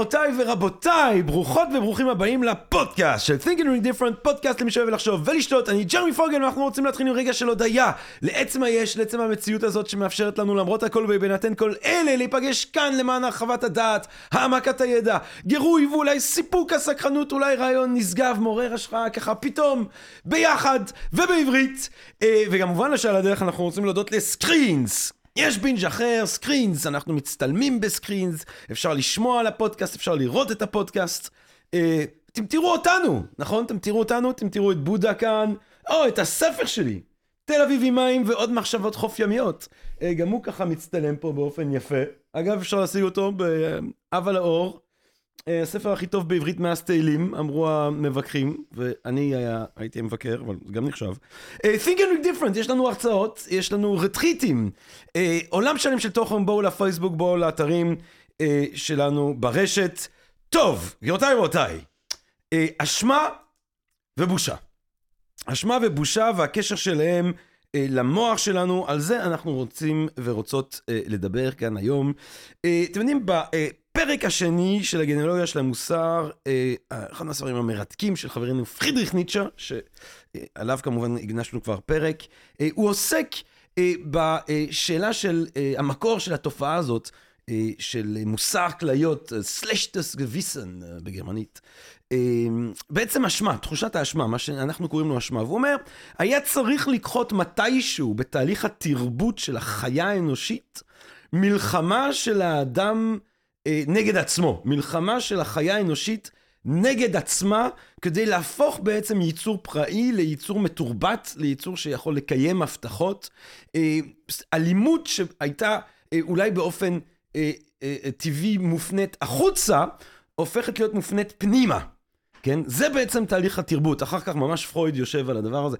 גבירותיי ורבותיי, ברוכות וברוכים הבאים לפודקאסט של Thinking Doing Different, פודקאסט למי שאוהב לחשוב ולשתות. אני ג'רמי פוגל ואנחנו רוצים להתחיל עם רגע של הודיה לעצם היש, לעצם המציאות הזאת שמאפשרת לנו למרות הכל ובהינתן כל אלה להיפגש כאן למען הרחבת הדעת, העמקת הידע, גירוי ואולי סיפוק הסקרנות, אולי רעיון נשגב, מעורר השראה ככה פתאום ביחד ובעברית. אה, וכמובן לשאר הדרך אנחנו רוצים להודות לסקרינס. יש binge אחר, סקרינס, אנחנו מצטלמים בסקרינס, אפשר לשמוע על הפודקאסט, אפשר לראות את הפודקאסט. אה, אתם תראו אותנו, נכון? אתם תראו אותנו, אתם תראו את בודה כאן, או את הספר שלי, תל אביב עם מים ועוד מחשבות חוף ימיות. אה, גם הוא ככה מצטלם פה באופן יפה. אגב, אפשר להשיג אותו באב על האור. אה, הספר הכי טוב בעברית מאז תהילים, אמרו המבקרים, ואני היה, הייתי מבקר, אבל זה גם נחשב. Uh, think and different, יש לנו הרצאות, יש לנו רטריטים, uh, עולם שלם של תוכן, בואו לפייסבוק, בואו לאתרים uh, שלנו ברשת. טוב, גבירותיי ורבותיי, uh, אשמה ובושה. אשמה ובושה והקשר שלהם uh, למוח שלנו, על זה אנחנו רוצים ורוצות uh, לדבר כאן היום. Uh, אתם יודעים, ב... Uh, הפרק השני של הגנאלוגיה של המוסר, אה, אחד מהספרים המרתקים של חברנו פרידריך ניטשה, שעליו כמובן הקדשנו כבר פרק, אה, הוא עוסק אה, בשאלה של המקור של התופעה הזאת, של מוסר כליות, סלשטס גוויסן בגרמנית. בעצם אשמה, תחושת האשמה, מה שאנחנו קוראים לו אשמה. והוא אומר, היה צריך לקחות מתישהו בתהליך התרבות של החיה האנושית, מלחמה של האדם נגד עצמו, מלחמה של החיה האנושית נגד עצמה, כדי להפוך בעצם ייצור פראי ליצור מתורבת, ליצור שיכול לקיים הבטחות. אה, אלימות שהייתה אה, אולי באופן אה, אה, טבעי מופנית החוצה, הופכת להיות מופנית פנימה. כן? זה בעצם תהליך התרבות. אחר כך ממש פרויד יושב על הדבר הזה.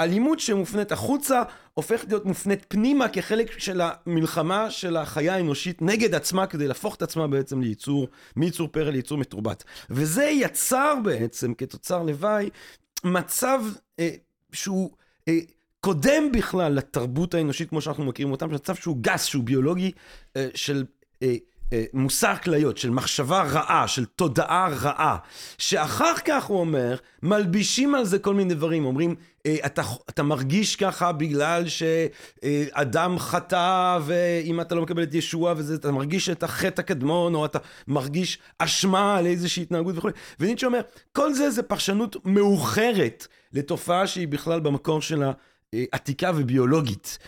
אלימות שמופנית החוצה הופכת להיות מופנית פנימה כחלק של המלחמה של החיה האנושית נגד עצמה כדי להפוך את עצמה בעצם לייצור, מייצור פרא לייצור מתורבת. וזה יצר בעצם כתוצר לוואי מצב אה, שהוא אה, קודם בכלל לתרבות האנושית כמו שאנחנו מכירים אותם, מצב שהוא גס, שהוא ביולוגי, אה, של... אה, מוסר כליות, של מחשבה רעה, של תודעה רעה, שאחר כך, הוא אומר, מלבישים על זה כל מיני דברים. אומרים, אה, אתה, אתה מרגיש ככה בגלל שאדם חטא, ואם אתה לא מקבל את ישוע וזה, אתה מרגיש את החטא הקדמון, או אתה מרגיש אשמה על איזושהי התנהגות וכו'. וניטשה אומר, כל זה זה פרשנות מאוחרת לתופעה שהיא בכלל במקור שלה אה, עתיקה וביולוגית.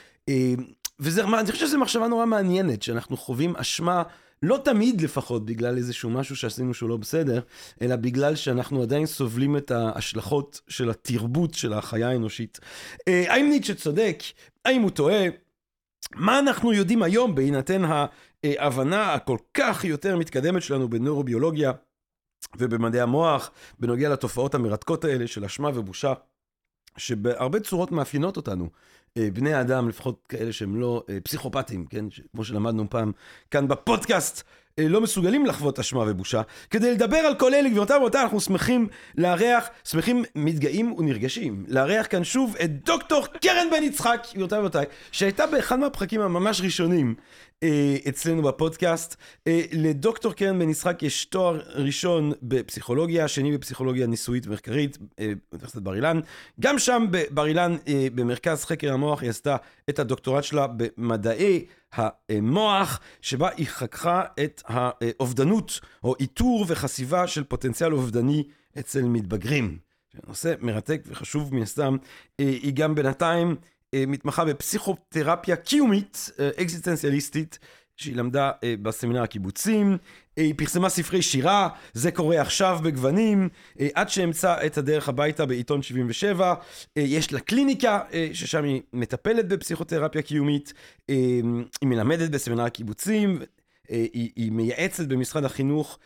וזה, אני חושב שזו מחשבה נורא מעניינת, שאנחנו חווים אשמה לא תמיד לפחות בגלל איזשהו משהו שעשינו שהוא לא בסדר, אלא בגלל שאנחנו עדיין סובלים את ההשלכות של התרבות של החיה האנושית. אה, האם ניטשה צודק? האם הוא טועה? מה אנחנו יודעים היום בהינתן ההבנה הכל כך יותר מתקדמת שלנו בנוירוביולוגיה ובמדעי המוח, בנוגע לתופעות המרתקות האלה של אשמה ובושה, שבהרבה צורות מאפיינות אותנו. אה, בני האדם, לפחות כאלה שהם לא אה, פסיכופטים, כן? כמו שלמדנו פעם כאן בפודקאסט, לא מסוגלים לחוות אשמה ובושה. כדי לדבר על כל אלה, גבירותיי ורבותיי, אנחנו שמחים לארח, שמחים, מתגאים ונרגשים, לארח כאן שוב את דוקטור קרן בן יצחק, גבירותיי ורבותיי, שהייתה באחד מהפרקים הממש ראשונים אה, אצלנו בפודקאסט. אה, לדוקטור קרן בן יצחק יש תואר ראשון בפסיכולוגיה, שני בפסיכולוגיה ניסויית ומחקרית אה, באוניברסיטת בר אילן. גם שם בבר אילן, אה, במרכז חקר המוח, היא עשתה את הדוקטורט שלה במדעי המוח, שבה היא חקרה את האובדנות, או איתור וחשיבה של פוטנציאל אובדני אצל מתבגרים. נושא מרתק וחשוב מן הסתם. אה, היא גם בינתיים אה, מתמחה בפסיכותרפיה קיומית, אה, אקזיסטנציאליסטית, שהיא למדה בסמינר הקיבוצים. היא פרסמה ספרי שירה, זה קורה עכשיו בגוונים, עד שאמצא את הדרך הביתה בעיתון 77. יש לה קליניקה, ששם היא מטפלת בפסיכותרפיה קיומית, היא מלמדת בסמינר הקיבוצים, היא, היא מייעצת במשרד החינוך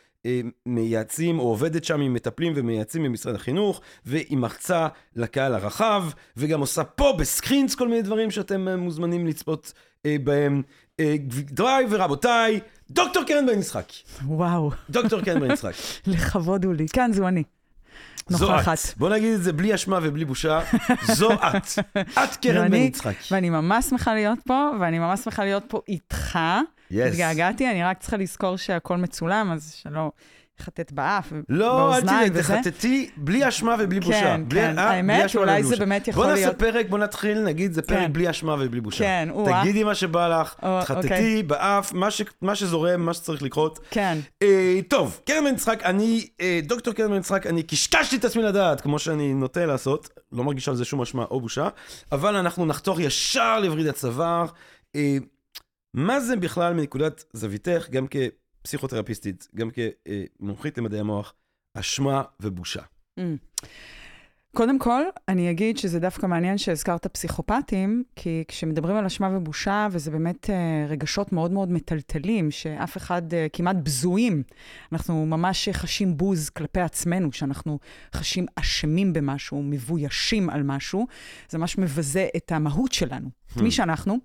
מייעצים, או עובדת שם עם מטפלים ומייעצים במשרד החינוך, והיא מרצה לקהל הרחב, וגם עושה פה בסקרינס כל מיני דברים שאתם מוזמנים לצפות בהם. דריי ורבותיי, דוקטור קרן בן יצחק. וואו, דוקטור קרן בן יצחק. לכבוד הוא לי. כן, זו אני. זו נוכחת. את. בוא נגיד את זה בלי אשמה ובלי בושה. זו את. את קרן בן יצחק. ואני ממש שמחה להיות פה, ואני ממש שמחה להיות פה איתך. יס. התגעגעתי, אני רק צריכה לזכור שהכל מצולם, אז שלא אחטט באף, לא, אל באוזניים וזה. תחטטי בלי אשמה ובלי בושה. כן, בלי- כן. אה, בלי האמת, אשמה אולי זה. באמת יכול בוא נעשה להיות- פרק, בוא נתחיל, נגיד, זה פרק כן. בלי אשמה ובלי בושה. כן, או-אה. תגידי מה שבא לך, או, תחטטי אוקיי. באף, מה ש- מה שזורם, מה שצריך לקרות. כן. אה, טוב, קרן בן יצחק, אני, אה, דוקטור קרן בן יצחק, אני קשקשתי את עצמי לדעת, כמו שאני נוטה לעשות, לא מרגיש על זה שום אשמה או בושה, אבל אנחנו נחתוך ישר לווריד הצוואר. אה, מה זה בכלל מנקודת זוויתך, גם כפסיכותרפיסטית, גם כמומחית למדעי המוח, אשמה ובושה? Mm. קודם כל, אני אגיד שזה דווקא מעניין שהזכרת פסיכופטים, כי כשמדברים על אשמה ובושה, וזה באמת אה, רגשות מאוד מאוד מטלטלים, שאף אחד, אה, כמעט בזויים, אנחנו ממש חשים בוז כלפי עצמנו, שאנחנו חשים אשמים במשהו, מבוישים על משהו, זה ממש מבזה את המהות שלנו, את מי שאנחנו.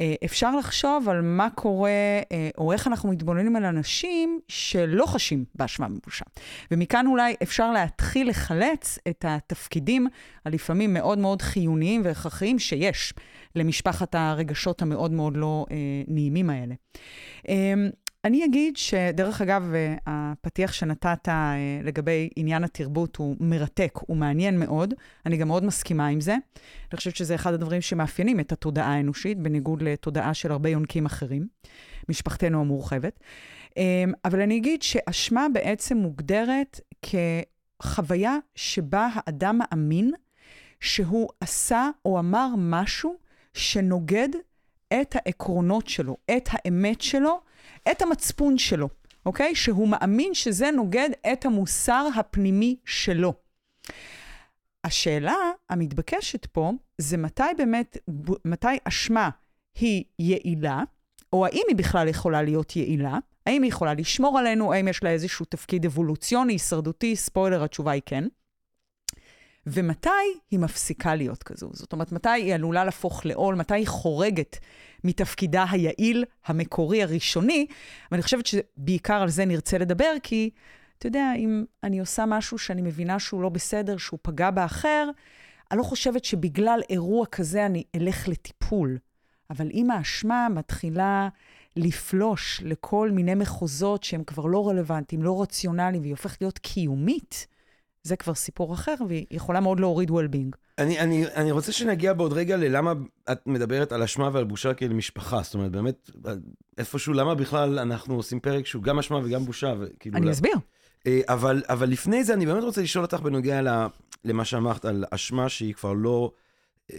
אה, אפשר לחשוב על מה קורה, אה, או איך אנחנו מתבוננים על אנשים שלא חשים באשמה ובושה. ומכאן אולי אפשר להתחיל לחלץ את התפקידים הלפעמים מאוד מאוד חיוניים והכרחיים שיש למשפחת הרגשות המאוד מאוד לא אה, נעימים האלה. אני אגיד שדרך אגב, אה, הפתיח שנתת אה, לגבי עניין התרבות הוא מרתק, הוא מעניין מאוד, אני גם מאוד מסכימה עם זה. אני חושבת שזה אחד הדברים שמאפיינים את התודעה האנושית, בניגוד לתודעה של הרבה יונקים אחרים, משפחתנו המורחבת. אמ, אבל אני אגיד שאשמה בעצם מוגדרת כחוויה שבה האדם מאמין שהוא עשה או אמר משהו שנוגד את העקרונות שלו, את האמת שלו, את המצפון שלו, אוקיי? שהוא מאמין שזה נוגד את המוסר הפנימי שלו. השאלה המתבקשת פה זה מתי באמת, מתי אשמה היא יעילה, או האם היא בכלל יכולה להיות יעילה, האם היא יכולה לשמור עלינו, האם יש לה איזשהו תפקיד אבולוציוני, הישרדותי, ספוילר, התשובה היא כן. ומתי היא מפסיקה להיות כזו? זאת אומרת, מתי היא עלולה להפוך לעול, מתי היא חורגת מתפקידה היעיל, המקורי, הראשוני, ואני חושבת שבעיקר על זה נרצה לדבר, כי אתה יודע, אם אני עושה משהו שאני מבינה שהוא לא בסדר, שהוא פגע באחר, אני לא חושבת שבגלל אירוע כזה אני אלך לטיפול. אבל אם האשמה מתחילה לפלוש לכל מיני מחוזות שהם כבר לא רלוונטיים, לא רציונליים, והיא הופכת להיות קיומית, זה כבר סיפור אחר, והיא יכולה מאוד להוריד well-being. אני, אני, אני רוצה שנגיע בעוד רגע ללמה את מדברת על אשמה ועל בושה כאל משפחה. זאת אומרת, באמת, איפשהו, למה בכלל אנחנו עושים פרק שהוא גם אשמה וגם בושה, וכאילו... אני לא- אסביר. אה, אבל, אבל לפני זה, אני באמת רוצה לשאול אותך בנוגע למה שאמרת על אשמה שהיא כבר לא, אה,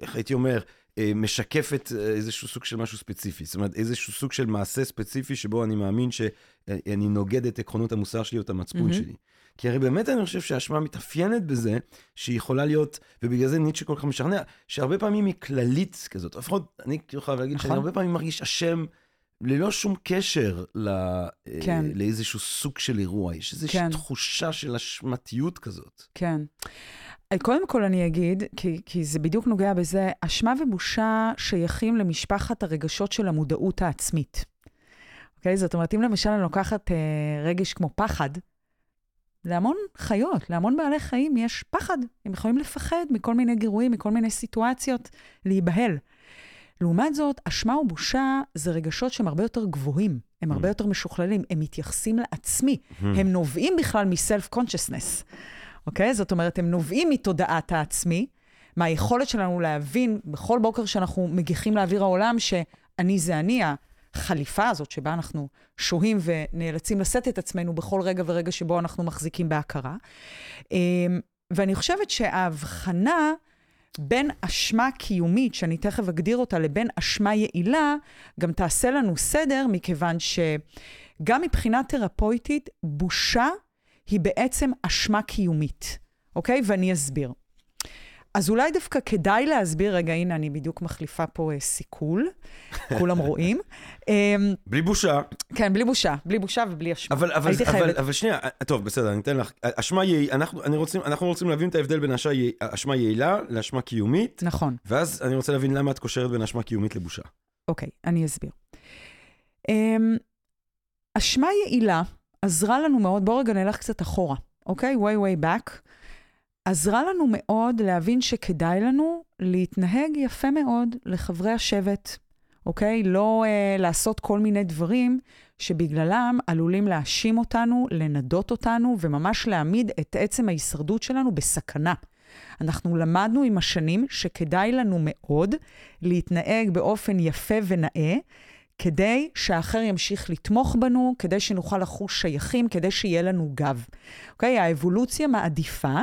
איך הייתי אומר, אה, משקפת איזשהו סוג של משהו ספציפי. זאת אומרת, איזשהו סוג של מעשה ספציפי שבו אני מאמין שאני נוגד את עקרונות המוסר שלי או את המצפון מהמם. שלי. כי הרי באמת אני חושב שהאשמה מתאפיינת בזה שהיא יכולה להיות, ובגלל זה ניטשה כל כך משכנע, שהרבה פעמים היא כללית כזאת. לפחות אני כאילו חייב להגיד שאני נכון. הרבה פעמים מרגיש אשם ללא שום קשר ל... כן. אה, לאיזשהו סוג של אירוע. יש איזושהי כן. תחושה של אשמתיות כזאת. כן. אה, קודם כל אני אגיד, כי, כי זה בדיוק נוגע בזה, אשמה ובושה שייכים למשפחת הרגשות של המודעות העצמית. אוקיי? זאת אומרת, אם למשל אני לוקחת אה, רגש כמו פחד, להמון חיות, להמון בעלי חיים יש פחד. הם יכולים לפחד מכל מיני גירויים, מכל מיני סיטואציות, להיבהל. לעומת זאת, אשמה ובושה זה רגשות שהם הרבה יותר גבוהים, הם הרבה Mm. יותר משוכללים, הם מתייחסים לעצמי, הם נובעים בכלל מ-self-consciousness, אוקיי? זאת אומרת, הם נובעים מתודעת העצמי, מהיכולת שלנו להבין בכל בוקר שאנחנו מגיחים לאוויר העולם שאני זה אני, החליפה הזאת שבה אנחנו שוהים ונאלצים לשאת את עצמנו בכל רגע ורגע שבו אנחנו מחזיקים בהכרה. אמ, ואני חושבת שההבחנה בין אשמה קיומית, שאני תכף אגדיר אותה, לבין אשמה יעילה, גם תעשה לנו סדר, מכיוון שגם מבחינה תרפויטית, בושה היא בעצם אשמה קיומית, אוקיי? ואני אסביר. אז אולי דווקא כדאי להסביר, רגע, הנה, אני בדיוק מחליפה פה אה, סיכול, כולם רואים. אמ, בלי בושה, כן, בלי בושה, בלי בושה ובלי אשמה. אבל, אבל, הייתי אבל, חייבת. אבל שנייה, טוב, בסדר, אני אתן לך. אשמה יעילה, אנחנו, אני רוצים, אנחנו רוצים להבין את ההבדל בין אשמה יעילה לאשמה קיומית, נכון. ואז אני רוצה להבין למה את קושרת בין אשמה קיומית לבושה. אוקיי, אני אסביר. אמ, אשמה יעילה עזרה לנו מאוד, בואו רגע נלך קצת אחורה, אוקיי? way way back. עזרה לנו מאוד להבין שכדאי לנו להתנהג יפה מאוד לחברי השבט, אוקיי? לא אה, לעשות כל מיני דברים שבגללם עלולים להאשים אותנו, לנדות אותנו וממש להעמיד את עצם ההישרדות שלנו בסכנה. אנחנו למדנו עם השנים שכדאי לנו מאוד להתנהג באופן יפה ונאה, כדי שהאחר ימשיך לתמוך בנו, כדי שנוכל לחוש שייכים, כדי שיהיה לנו גב. אוקיי? האבולוציה מעדיפה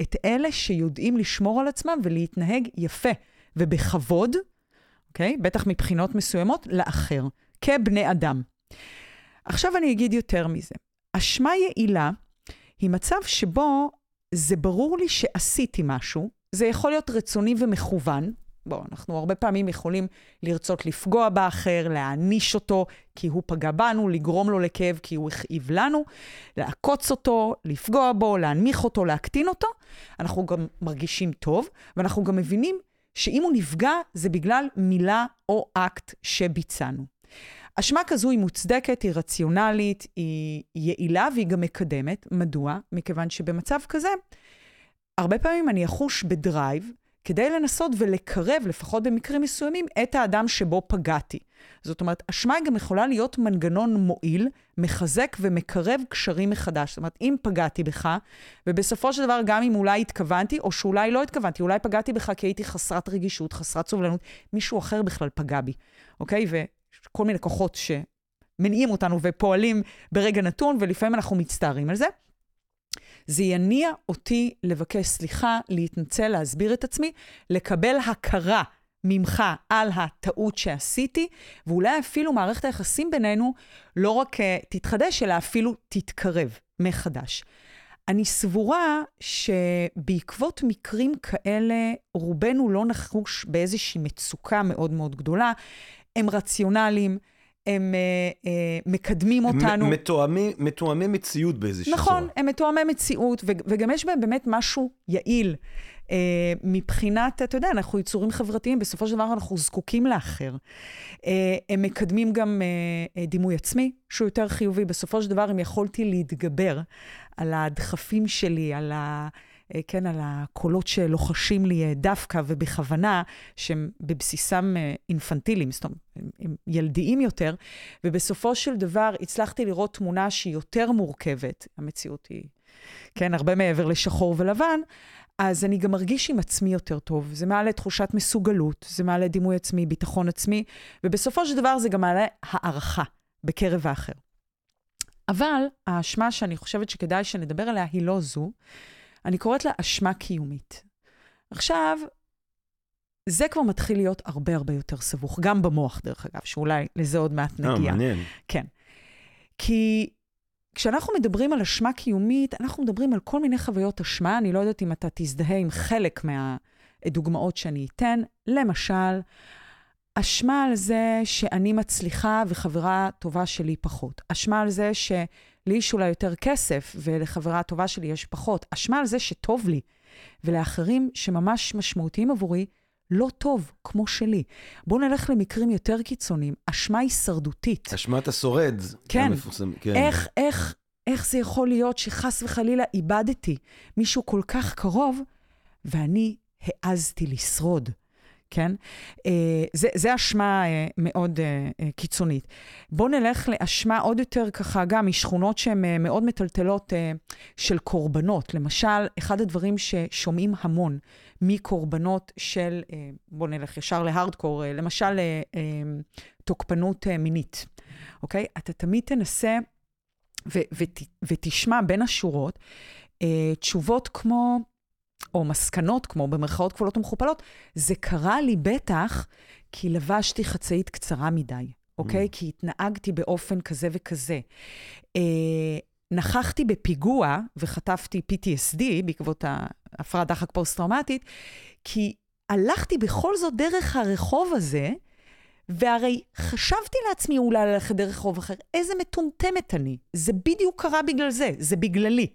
את אלה שיודעים לשמור על עצמם ולהתנהג יפה ובכבוד, אוקיי? בטח מבחינות מסוימות, לאחר, כבני אדם. עכשיו אני אגיד יותר מזה. אשמה יעילה היא מצב שבו זה ברור לי שעשיתי משהו, זה יכול להיות רצוני ומכוון. בואו, אנחנו הרבה פעמים יכולים לרצות לפגוע באחר, להעניש אותו כי הוא פגע בנו, לגרום לו לכאב כי הוא הכאיב לנו, לעקוץ אותו, לפגוע בו, להנמיך אותו, להקטין אותו. אנחנו גם מרגישים טוב, ואנחנו גם מבינים שאם הוא נפגע, זה בגלל מילה או אקט שביצענו. אשמה כזו היא מוצדקת, היא רציונלית, היא יעילה והיא גם מקדמת. מדוע? מכיוון שבמצב כזה, הרבה פעמים אני אחוש ב drive כדי לנסות ולקרב, לפחות במקרים מסוימים, את האדם שבו פגעתי. זאת אומרת, אשמה גם יכולה להיות מנגנון מועיל, מחזק ומקרב קשרים מחדש. זאת אומרת, אם פגעתי בך, ובסופו של דבר, גם אם אולי התכוונתי, או שאולי לא התכוונתי, אולי פגעתי בך כי הייתי חסרת רגישות, חסרת סובלנות, מישהו אחר בכלל פגע בי, אוקיי? וכל מיני כוחות שמניעים אותנו ופועלים ברגע נתון, ולפעמים אנחנו מצטערים על זה. זה יניע אותי לבקש סליחה, להתנצל, להסביר את עצמי, לקבל הכרה ממך על הטעות שעשיתי, ואולי אפילו מערכת היחסים בינינו לא רק uh, תתחדש, אלא אפילו תתקרב מחדש. אני סבורה שבעקבות מקרים כאלה, רובנו לא נחוש באיזושהי מצוקה מאוד מאוד גדולה. הם רציונליים, הם uh, uh, מקדמים אותנו. מתואמי, מציאות באיזושהי נכון, צורה. נכון, הם מתואמי מציאות, וגם יש בהם באמת משהו יעיל. Uh, מבחינת, אתה יודע, אנחנו יצורים חברתיים, בסופו של דבר אנחנו זקוקים לאחר. הם מקדמים גם דימוי עצמי, שהוא יותר חיובי. בסופו של דבר, אם יכולתי להתגבר על הדחפים שלי, על ה... אה, כן, על הקולות שלוחשים לי אה, דווקא ובכוונה, שהם בבסיסם אה, אינפנטיליים, זאת אומרת, הם, ילדיים יותר, ובסופו של דבר הצלחתי לראות תמונה שהיא יותר מורכבת, המציאות היא, כן, הרבה מעבר לשחור ולבן, אז אני גם מרגיש עם עצמי יותר טוב. זה מעלה תחושת מסוגלות, זה מעלה דימוי עצמי, ביטחון עצמי, ובסופו של דבר זה גם מעלה הערכה בקרב האחר. אבל האשמה שאני חושבת שכדאי שנדבר עליה היא לא זו, אני קוראת לה אשמה קיומית. עכשיו, זה כבר מתחיל להיות הרבה הרבה יותר סבוך, גם במוח, דרך אגב, שאולי לזה עוד מעט אה, נגיע. אה, מעניין. כן. כי כשאנחנו מדברים על אשמה קיומית, אנחנו מדברים על כל מיני חוויות אשמה. אני לא יודעת אם אתה תזדהה עם חלק מהדוגמאות שאני אתן. למשל, אשמה על זה שאני מצליחה וחברה טובה שלי פחות. אשמה על זה ש... לי יש אולי יותר כסף, ולחברה הטובה שלי יש פחות. אשמה על זה שטוב לי, ולאחרים שממש משמעותיים עבורי, לא טוב, כמו שלי. בואו נלך למקרים יותר קיצוניים. אשמה הישרדותית. אשמת השורד. כן. כן. איך, איך, איך זה יכול להיות שחס וחלילה איבדתי מישהו כל כך קרוב, ואני העזתי לשרוד? כן? אה, זה, זה אשמה אה, מאוד אה, קיצונית. בואו נלך לאשמה עוד יותר ככה, גם משכונות שהן מאוד מטלטלות של קורבנות. למשל, אחד הדברים ששומעים המון מקורבנות של, בואו נלך ישר להארדקור, למשל תוקפנות מינית, אוקיי? אתה תמיד תנסה ו- ות- ותשמע בין השורות תשובות כמו, או מסקנות, כמו במרכאות כפולות ומכופלות, זה קרה לי בטח כי לבשתי חצאית קצרה מדי, אוקיי? Mm. כי התנהגתי באופן כזה וכזה. אה, נכחתי בפיגוע וחטפתי PTSD בעקבות ההפרעת דחק פוסט-טראומטית, כי הלכתי בכל זאת דרך הרחוב הזה, והרי חשבתי לעצמי אולי ללכת דרך רחוב אחר, איזה מטומטמת אני. זה בדיוק קרה בגלל זה, זה בגללי.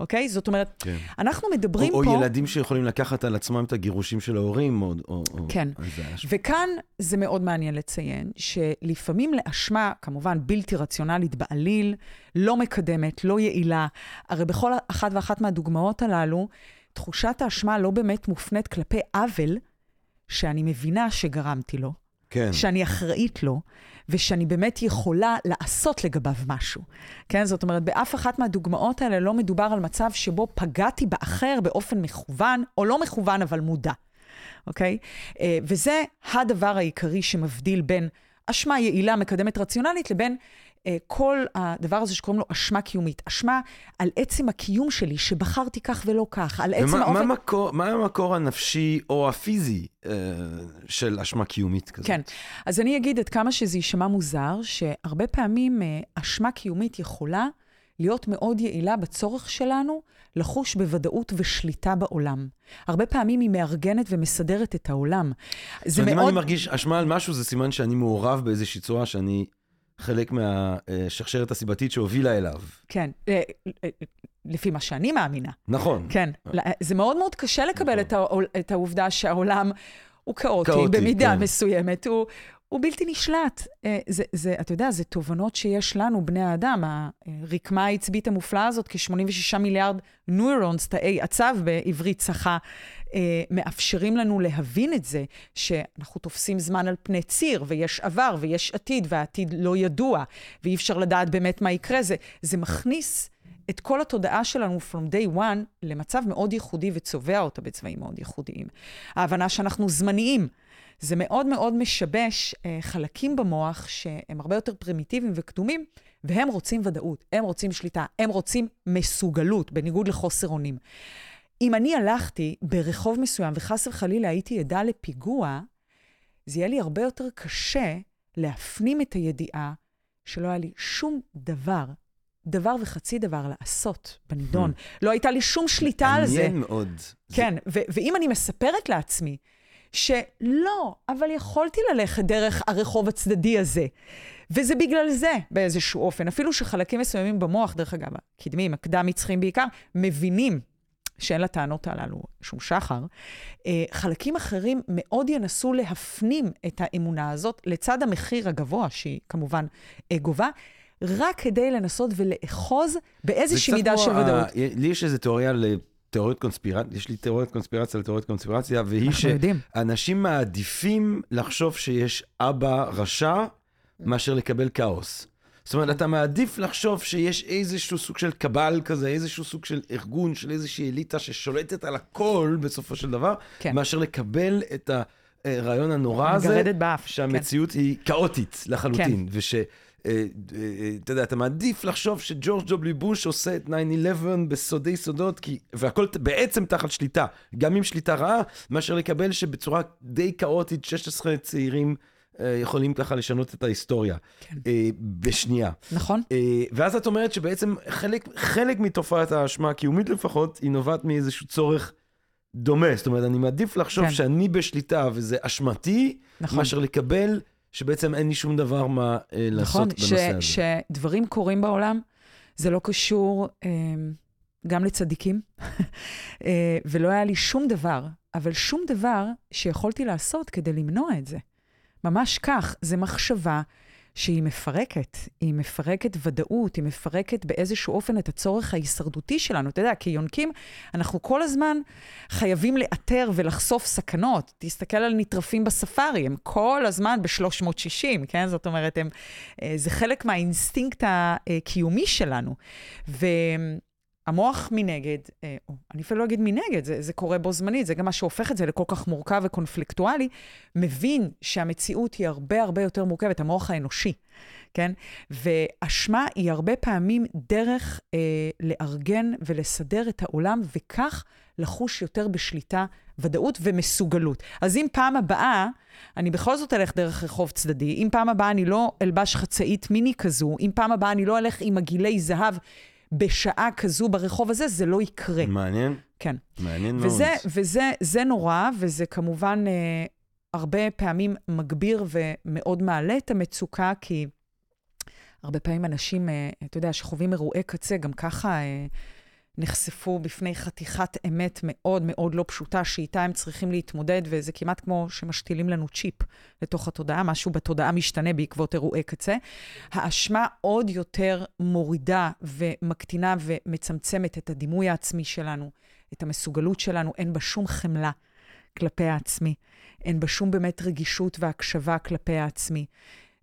אוקיי? זאת אומרת, כן. אנחנו מדברים או, פה... או ילדים שיכולים לקחת על עצמם את הגירושים של ההורים, או... או או- כן. ש- וכאן זה מאוד מעניין לציין שלפעמים לאשמה, כמובן בלתי רציונלית בעליל, לא מקדמת, לא יעילה, הרי בכל אחת ואחת מהדוגמאות הללו, תחושת האשמה לא באמת מופנית כלפי עוול שאני מבינה שגרמתי לו, כן. שאני אחראית לו, ושאני באמת יכולה לעשות לגביו משהו. כן, זאת אומרת, באף אחת מהדוגמאות האלה לא מדובר על מצב שבו פגעתי באחר באופן מכוון, או לא מכוון, אבל מודע. אוקיי? אה, וזה הדבר העיקרי שמבדיל בין אשמה יעילה, מקדמת רציונלית, לבין כל הדבר הזה שקוראים לו אשמה קיומית. אשמה על עצם הקיום שלי, שבחרתי כך ולא כך, על עצם ומה מה האופן... המקור, מה המקור הנפשי או הפיזי אה, של אשמה קיומית כזאת? כן. אז אני אגיד עד כמה שזה יישמע מוזר, שהרבה פעמים אה, אשמה קיומית יכולה להיות מאוד יעילה בצורך שלנו לחוש בוודאות ושליטה בעולם. הרבה פעמים היא מארגנת ומסדרת את העולם. זה אומרת, אם מאוד... אני מרגיש אשמה על משהו, זה סימן שאני מעורב באיזושהי צורה שאני חלק מהשרשרת הסיבתית שהובילה אליו. כן, אה, אה, לפי מה שאני מאמינה. נכון. כן, זה מאוד מאוד קשה לקבל נכון. את, העובדה שהעולם הוא כאוטי, כאוטי, במידה כן. מסוימת, הוא, הוא בלתי נשלט. אה, זה, זה, אתה יודע, זה תובנות שיש לנו, בני האדם. הרקמה העצבית המופלאה הזאת, כ-86 מיליארד נוירונס, תאי עצב בעברית צחה, אה, מאפשרים לנו להבין את זה, שאנחנו תופסים זמן על פני ציר, ויש עבר ויש עתיד, והעתיד לא ידוע, ואי אפשר לדעת באמת מה יקרה. זה, זה מכניס את כל התודעה שלנו from day one למצב מאוד ייחודי וצובע אותה בצבעים מאוד ייחודיים. ההבנה שאנחנו זמניים. זה מאוד מאוד משבש אה, חלקים במוח שהם הרבה יותר פרימיטיביים וקדומים, והם רוצים ודאות, הם רוצים שליטה, הם רוצים מסוגלות, בניגוד לחוסר אונים. אם אני הלכתי ברחוב מסוים וחס וחלילה הייתי עדה לפיגוע, זה יהיה לי הרבה יותר קשה להפנים את הידיעה שלא היה לי שום דבר, דבר וחצי דבר לעשות בנידון. לא הייתה לי שום שליטה על זה. מעניין מאוד. כן, ו- ואם אני מספרת לעצמי שלא, אבל יכולתי ללכת דרך הרחוב הצדדי הזה, וזה בגלל זה באיזשהו אופן, אפילו שחלקים מסוימים במוח, דרך אגב, הקדמים, הקדם-מצחיים בעיקר, מבינים שאין לטענות הללו שום שחר, אה, חלקים אחרים מאוד ינסו להפנים את האמונה הזאת לצד המחיר הגבוה, שהיא כמובן אה, גובה, רק כדי לנסות ולאחוז באיזושהי מידה של כמו ודאות. לי יש איזו תיאוריה לתיאוריות קונספירציה, יש לי תיאוריית קונספירציה לתיאוריות קונספירציה, והיא. שאנשים מעדיפים לחשוב שיש אבא רשע מאשר לקבל כאוס. זאת אומרת, אתה מעדיף לחשוב שיש איזשהו סוג של קבל כזה, איזשהו סוג של ארגון, של איזושהי אליטה ששולטת על הכל בסופו של דבר, כן. מאשר לקבל את הרעיון הנורא הזה, מגרדת באף, כן. שהמציאות היא כאוטית לחלוטין, וש... אה, אה, אתה יודע, אתה מעדיף לחשוב שג'ורג' דובלי בוש עושה את 9-11 בסודי סודות, כי, והכל בעצם תחת שליטה, גם עם שליטה רעה, מאשר לקבל שבצורה די כאוטית 16 צעירים אה, יכולים ככה לשנות את ההיסטוריה. כן. אה, בשנייה. נכון? אה, ואז את אומרת שבעצם חלק, חלק מתופעת האשמה הקיומית לפחות, היא נובעת מאיזשהו צורך דומה. זאת אומרת, אני מעדיף לחשוב כן. שאני בשליטה וזה אשמתי, נכון. מאשר לקבל שבעצם אין לי שום דבר מה אה, נכון, לעשות ש, בנושא הזה. שדברים קורים בעולם, זה לא קשור אה, גם לצדיקים, אה, ולא היה לי שום דבר, אבל שום דבר שיכולתי לעשות כדי למנוע את זה. ממש כך, זו מחשבה שהיא מפרקת, היא מפרקת ודאות, היא מפרקת באיזשהו אופן את הצורך ההישרדותי שלנו. אתה יודע, כיונקים, אנחנו כל הזמן חייבים לאתר ולחשוף סכנות. תסתכל על נטרפים בספארי, הם כל הזמן ב-360, כן? זאת אומרת, הם, אה, זה חלק מהאינסטינקט הקיומי שלנו. והמוח מנגד, אה, אני אפילו לא אגיד מנגד, זה, זה קורה בו זמנית, זה גם מה שהופך את זה לכל כך מורכב וקונפליקטואלי, מבין שהמציאות היא הרבה הרבה יותר מורכבת, המוח האנושי, כן? ואשמה היא הרבה פעמים דרך אה, לארגן ולסדר את העולם, וכך לחוש יותר בשליטה, ודאות ומסוגלות. אז אם פעם הבאה, אני בכל זאת אלך דרך רחוב צדדי, אם פעם הבאה אני לא אלבש חצאית מיני כזו, אם פעם הבאה אני לא אלך עם עגילי זהב בשעה כזו ברחוב הזה, זה לא יקרה. מעניין, כן. מעניין מאוד. וזה, וזה זה נורא, וזה כמובן אה, הרבה פעמים מגביר ומאוד מעלה את המצוקה, כי הרבה פעמים אנשים, אה, אתה יודע, שחווים אירועי קצה, גם ככה אה, נחשפו בפני חתיכת אמת מאוד מאוד לא פשוטה, שאיתה הם צריכים להתמודד, וזה כמעט כמו שמשתילים לנו צ'יפ לתוך התודעה, משהו בתודעה משתנה בעקבות אירועי קצה. האשמה עוד יותר מורידה ומקטינה ומצמצמת את הדימוי העצמי שלנו, את המסוגלות שלנו, אין בה שום חמלה כלפי העצמי, אין בה שום באמת רגישות והקשבה כלפי העצמי.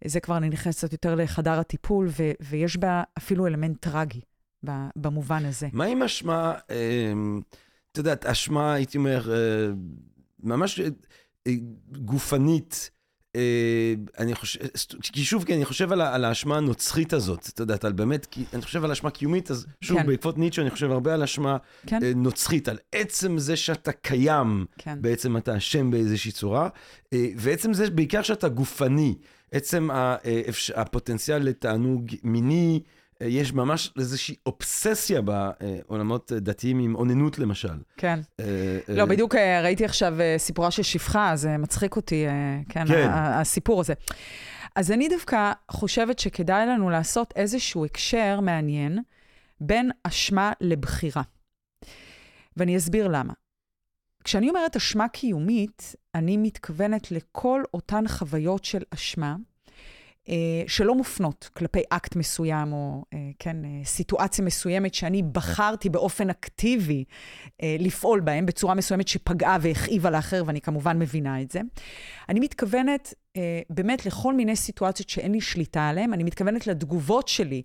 זה כבר אני נכנסת יותר לחדר הטיפול, ו- ויש בה אפילו אלמנט טרגי. במובן הזה. מה עם אשמה, אמ, את יודעת, אשמה, הייתי אומר, אה, ממש אה, גופנית, אה, אני חושב, כי שוב, כי אני חושב על, על האשמה הנוצחית הזאת, את יודעת, על באמת, כי אני חושב על אשמה קיומית, אז שוב, כן. בעקבות ניטשה, אני חושב הרבה על אשמה כן. נוצחית, על עצם זה שאתה קיים, כן. בעצם אתה אשם באיזושהי צורה, ועצם זה בעיקר שאתה גופני, עצם הפוטנציאל לתענוג מיני, יש ממש איזושהי אובססיה בעולמות דתיים עם אוננות למשל. כן. אה, אה, לא, בדיוק אה, ראיתי עכשיו סיפורה של שפחה, זה מצחיק אותי, כן, כן. הסיפור הזה. אז אני דווקא חושבת שכדאי לנו לעשות איזשהו הקשר מעניין בין אשמה לבחירה. ואני אסביר למה. כשאני אומרת אשמה קיומית, אני מתכוונת לכל אותן חוויות של אשמה אה, שלא מופנות כלפי אקט מסוים, או אה, כן, אה, סיטואציה מסוימת שאני בחרתי באופן אקטיבי לפעול בהם בצורה מסוימת שפגעה והכאיבה לאחר, ואני כמובן מבינה את זה. אני מתכוונת באמת לכל מיני סיטואציות שאין לי שליטה עליהן, אני מתכוונת לתגובות שלי,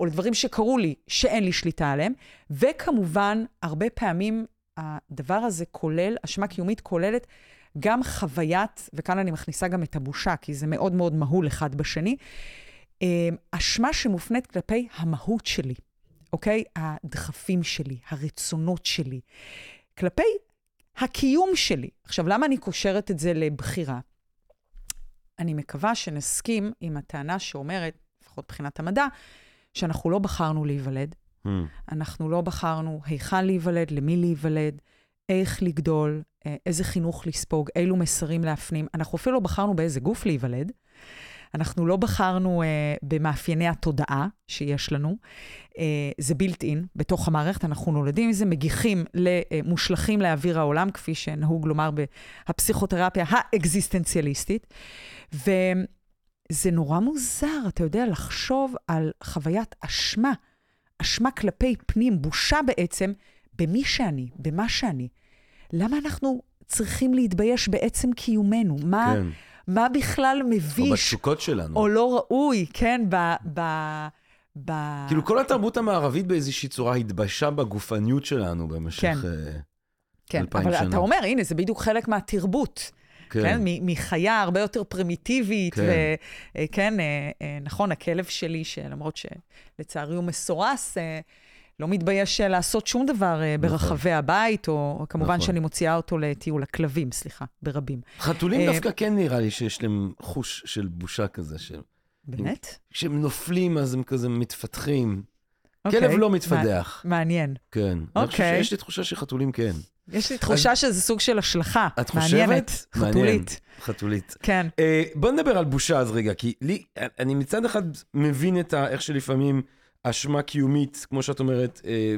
או לדברים שקרו לי שאין לי שליטה עליהם, וכמובן, הרבה פעמים הדבר הזה כולל, אשמה קיומית כוללת גם חוויית, וכאן אני מכניסה גם את הבושה, כי זה מאוד מאוד מהול אחד בשני, אמ, אשמה שמופנית כלפי המהות שלי, אוקיי? הדחפים שלי, הרצונות שלי, כלפי הקיום שלי. עכשיו, למה אני קושרת את זה לבחירה? אני מקווה שנסכים עם הטענה שאומרת, לפחות מבחינת המדע, שאנחנו לא בחרנו להיוולד. Mm. אנחנו לא בחרנו היכן להיוולד, למי להיוולד, איך לגדול, אה, איזה חינוך לספוג, אילו מסרים להפנים. אנחנו אפילו לא בחרנו באיזה גוף להיוולד. אנחנו לא בחרנו uh, במאפייני התודעה שיש לנו. Uh, זה בילט אין בתוך המערכת, אנחנו נולדים עם זה, מגיחים, מושלכים לאוויר העולם, כפי שנהוג לומר בפסיכותרפיה האקזיסטנציאליסטית. וזה נורא מוזר, אתה יודע, לחשוב על חוויית אשמה, אשמה כלפי פנים, בושה בעצם, במי שאני, במה שאני. למה אנחנו צריכים להתבייש בעצם קיומנו? מה, כן. מה בכלל מביש? או בתשוקות שלנו. או לא ראוי, כן, ב... ב ב... כאילו, כל התרבות המערבית באיזושהי צורה התביישה בגופניות שלנו במשך כן. uh, כן, אבל שנה. אתה אומר, הנה, זה בדיוק חלק מהתרבות. כן. כן? מחיה הרבה יותר פרימיטיבית, כן, וכן, אה, נכון, הכלב שלי, שלמרות שלצערי הוא מסורס, לא מתבייש לעשות שום דבר אה, נכון. ברחבי הבית, או כמובן נכון. שאני מוציאה אותו לטיול, הכלבים, סליחה, ברבים. חתולים אה, דווקא כן נראה לי שיש להם חוש של בושה כזה. באמת? כשהם נופלים אז הם כזה מתפתחים. אוקיי. כלב לא מתפדח. מעניין. כן. אוקיי. יש לי תחושה שחתולים כן. יש לי תחושה שזה סוג של השלכה. את חושבת? מעניינת. חתולית. חתולית. כן. בוא נדבר על בושה אז רגע, כי לי, אני מצד אחד מבין את איך שלפעמים... אשמה קיומית, כמו שאת אומרת, אה,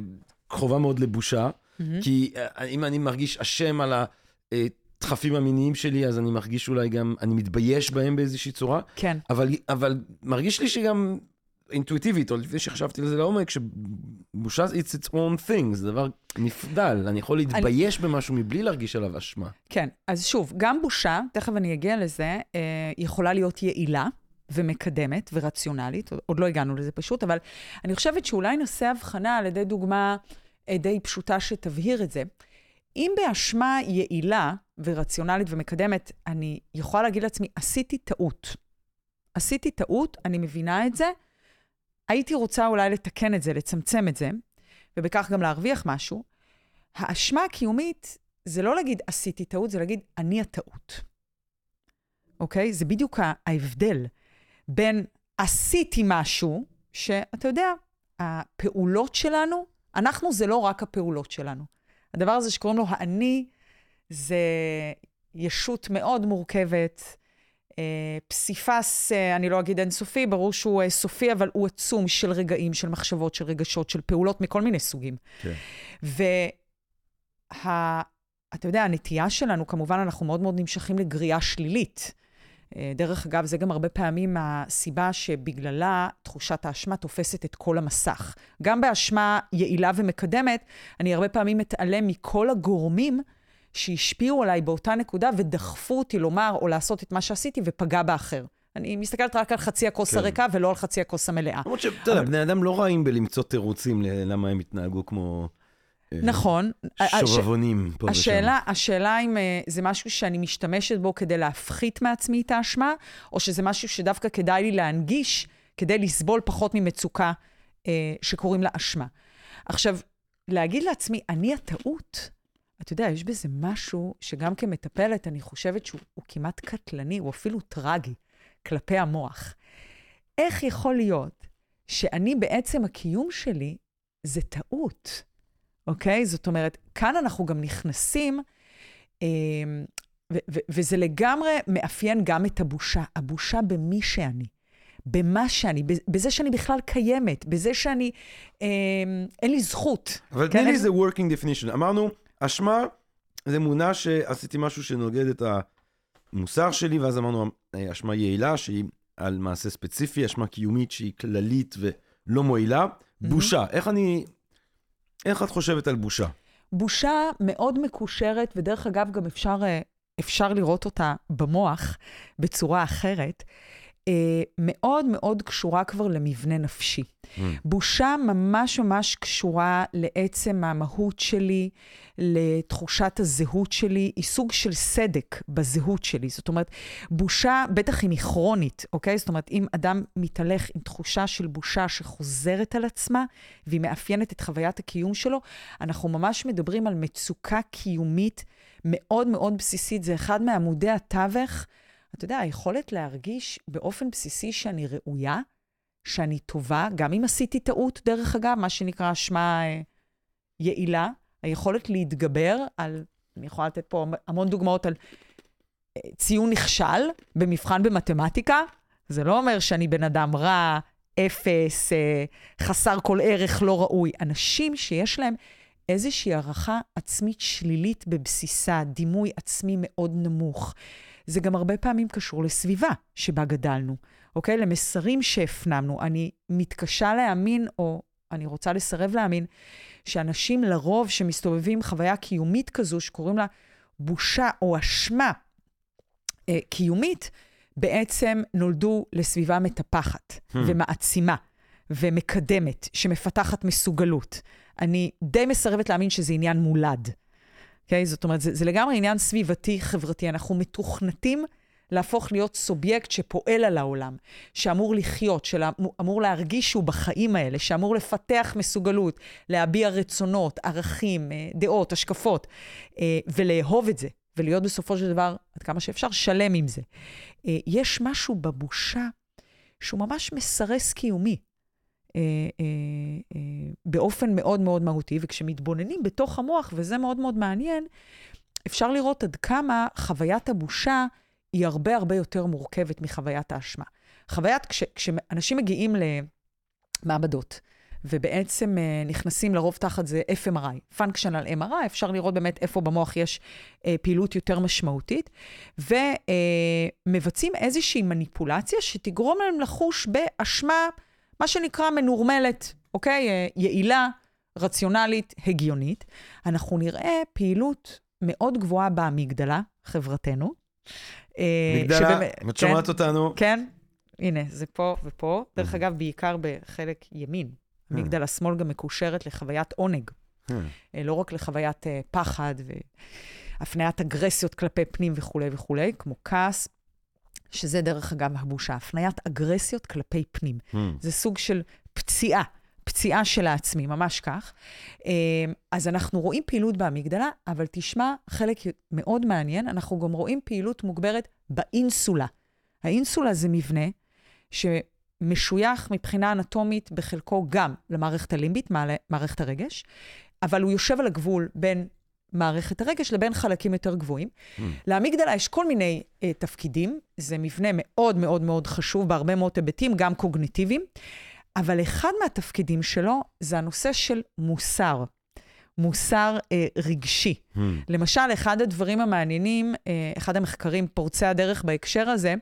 קרובה מאוד לבושה, mm-hmm. כי אה, אם אני מרגיש אשם על הדחפים המיניים שלי, אז אני מרגיש אולי גם, אני מתבייש בהם באיזושהי צורה. כן. אבל, אבל מרגיש לי שגם אינטואיטיבית, או לפני שחשבתי על זה לעומק, שבושה it's its own thing, זה דבר נפדל, אני יכול להתבייש אני... במשהו מבלי להרגיש עליו אשמה. כן, אז שוב, גם בושה, תכף אני אגיע לזה, אה, יכולה להיות יעילה. ומקדמת ורציונלית, עוד לא הגענו לזה פשוט, אבל אני חושבת שאולי נעשה הבחנה על ידי דוגמה אה, די פשוטה שתבהיר את זה. אם באשמה יעילה ורציונלית ומקדמת, אני יכולה להגיד לעצמי, עשיתי טעות. עשיתי טעות, אני מבינה את זה, הייתי רוצה אולי לתקן את זה, לצמצם את זה, ובכך גם להרוויח משהו. האשמה הקיומית זה לא להגיד עשיתי טעות, זה להגיד אני הטעות. אוקיי? זה בדיוק ההבדל. בין עשיתי משהו, שאתה יודע, הפעולות שלנו, אנחנו זה לא רק הפעולות שלנו. הדבר הזה שקוראים לו האני, זה ישות מאוד מורכבת, אה, פסיפס, אה, אני לא אגיד אינסופי, ברור שהוא אה, סופי, אבל הוא עצום של רגעים, של מחשבות, של רגשות, של פעולות מכל מיני סוגים. כן. ואתה יודע, הנטייה שלנו, כמובן, אנחנו מאוד מאוד נמשכים לגריעה שלילית. אה, דרך אגב, זה גם הרבה פעמים הסיבה שבגללה תחושת האשמה תופסת את כל המסך. גם באשמה יעילה ומקדמת, אני הרבה פעמים מתעלם מכל הגורמים שהשפיעו עליי באותה נקודה ודחפו אותי לומר או לעשות את מה שעשיתי ופגע באחר. אני מסתכלת רק על חצי הכוס כן. הריקה ולא על חצי הכוס המלאה. למרות שאתה יודע, בני אדם לא רעים בלמצוא תירוצים ללמה הם התנהגו כמו... אה, נכון. שובבונים פה ושם. השאלה, השאלה אם אה, זה משהו שאני משתמשת בו כדי להפחית מעצמי את האשמה, או שזה משהו שדווקא כדאי לי להנגיש כדי לסבול פחות ממצוקה אה, שקוראים לה אשמה. עכשיו, להגיד לעצמי, אני הטעות, אתה יודע, יש בזה משהו שגם כמטפלת, אני חושבת שהוא הוא כמעט קטלני, הוא אפילו טרגי, כלפי המוח. איך יכול להיות שאני בעצם הקיום שלי זה טעות? אוקיי? זאת אומרת, כאן אנחנו גם נכנסים, אה, ו- ו- וזה לגמרי מאפיין גם את הבושה. הבושה במי שאני, במה שאני, בזה שאני בכלל קיימת, בזה שאני, אה, אין לי זכות. אבל כן, תני לי איזה working definition. אמרנו, אשמה זה אמונה שעשיתי משהו שנוגד את המוסר שלי, ואז אמרנו, אה, אשמה יעילה, שהיא על מעשה ספציפי, אשמה קיומית שהיא כללית ולא מועילה. בושה, איך אני... איך את חושבת על בושה? בושה מאוד מקושרת, ודרך אגב, גם אפשר, אה, אפשר לראות אותה במוח בצורה אחרת, אה, מאוד מאוד קשורה כבר למבנה נפשי. בושה ממש ממש קשורה לעצם המהות שלי, לתחושת הזהות שלי, היא סוג של סדק בזהות שלי. זאת אומרת, בושה, בטח אם היא כרונית, אוקיי? זאת אומרת, אם אדם מתהלך עם תחושה של בושה שחוזרת על עצמה, והיא מאפיינת את חוויית הקיום שלו, אנחנו ממש מדברים על מצוקה קיומית מאוד מאוד בסיסית. זה אחד מעמודי התווך. אתה יודע, היכולת להרגיש באופן בסיסי שאני ראויה, שאני טובה, גם אם עשיתי טעות, דרך אגב, מה שנקרא אשמה אה, יעילה, היכולת להתגבר על, אני יכולה לתת פה המון דוגמאות על אה, ציון נכשל במבחן במתמטיקה, זה לא אומר שאני בן אדם רע, אפס, אה, חסר כל ערך, לא ראוי. אנשים שיש להם איזושהי הערכה עצמית שלילית בבסיסה, דימוי עצמי מאוד נמוך. זה גם הרבה פעמים קשור לסביבה שבה גדלנו, אוקיי? למסרים שהפנמנו. אני מתקשה להאמין, או אני רוצה לסרב להאמין, שאנשים לרוב שמסתובבים עם חוויה קיומית כזו, שקוראים לה בושה או אשמה אה, קיומית, בעצם נולדו לסביבה מטפחת Hmm. ומעצימה ומקדמת, שמפתחת מסוגלות. אני די מסרבת להאמין שזה עניין מולד. אוקיי? זאת אומרת, זה, זה לגמרי עניין סביבתי, חברתי. אנחנו מתוכנתים להפוך להיות סובייקט שפועל על העולם, שאמור לחיות, שאמור להרגיש שהוא בחיים האלה, שאמור לפתח מסוגלות, להביע רצונות, ערכים, אה, דעות, השקפות, אה, ולאהוב את זה, ולהיות בסופו של דבר, עד כמה שאפשר, שלם עם זה. אה, יש משהו בבושה שהוא ממש מסרס קיומי. אה, אה, אה, באופן מאוד מאוד מהותי, וכשמתבוננים בתוך המוח, וזה מאוד מאוד מעניין, אפשר לראות עד כמה חוויית הבושה היא הרבה הרבה יותר מורכבת מחוויית האשמה. חוויית, כש, כשאנשים מגיעים למעבדות, ובעצם אה, נכנסים לרוב תחת זה FMRI, Functional MRI, אפשר לראות באמת איפה במוח יש אה, פעילות יותר משמעותית, ומבצעים אה, איזושהי מניפולציה שתגרום להם לחוש באשמה, מה שנקרא מנורמלת, אוקיי? אה, יעילה, רציונלית, הגיונית. אנחנו נראה פעילות מאוד גבוהה באמיגדלה, חברתנו. אה, מגדלה, אם את כן, שומעת אותנו, כן, הנה, זה פה ופה. דרך Mhm. אגב, בעיקר בחלק ימין. המגדל השמאל גם מקושרת לחוויית עונג, אה, אה, לא רק לחוויית פחד והפניית אגרסיות כלפי פנים וכולי וכולי, כמו כעס, שזה דרך אגב הבושה, הפניית אגרסיות כלפי פנים. אה. זה סוג של פציעה, פציעה של העצמי, ממש כך. אה, אז אנחנו רואים פעילות באמיגדלה, אבל תשמע, חלק מאוד מעניין, אנחנו גם רואים פעילות מוגברת באינסולה. האינסולה זה מבנה שמשוייך מבחינה אנטומית בחלקו גם למערכת הלימבית, מערכת הרגש, אבל הוא יושב על הגבול בין מערכת הרגש לבין חלקים יותר גבוהים. Hmm. לאמיגדלה יש כל מיני uh, תפקידים, זה מבנה מאוד מאוד מאוד חשוב בהרבה מאוד היבטים, גם קוגניטיביים, אבל אחד מהתפקידים שלו זה הנושא של מוסר. מוסר אה, רגשי. Hmm. למשל, אחד הדברים המעניינים, אה, אחד המחקרים פורצי הדרך בהקשר הזה,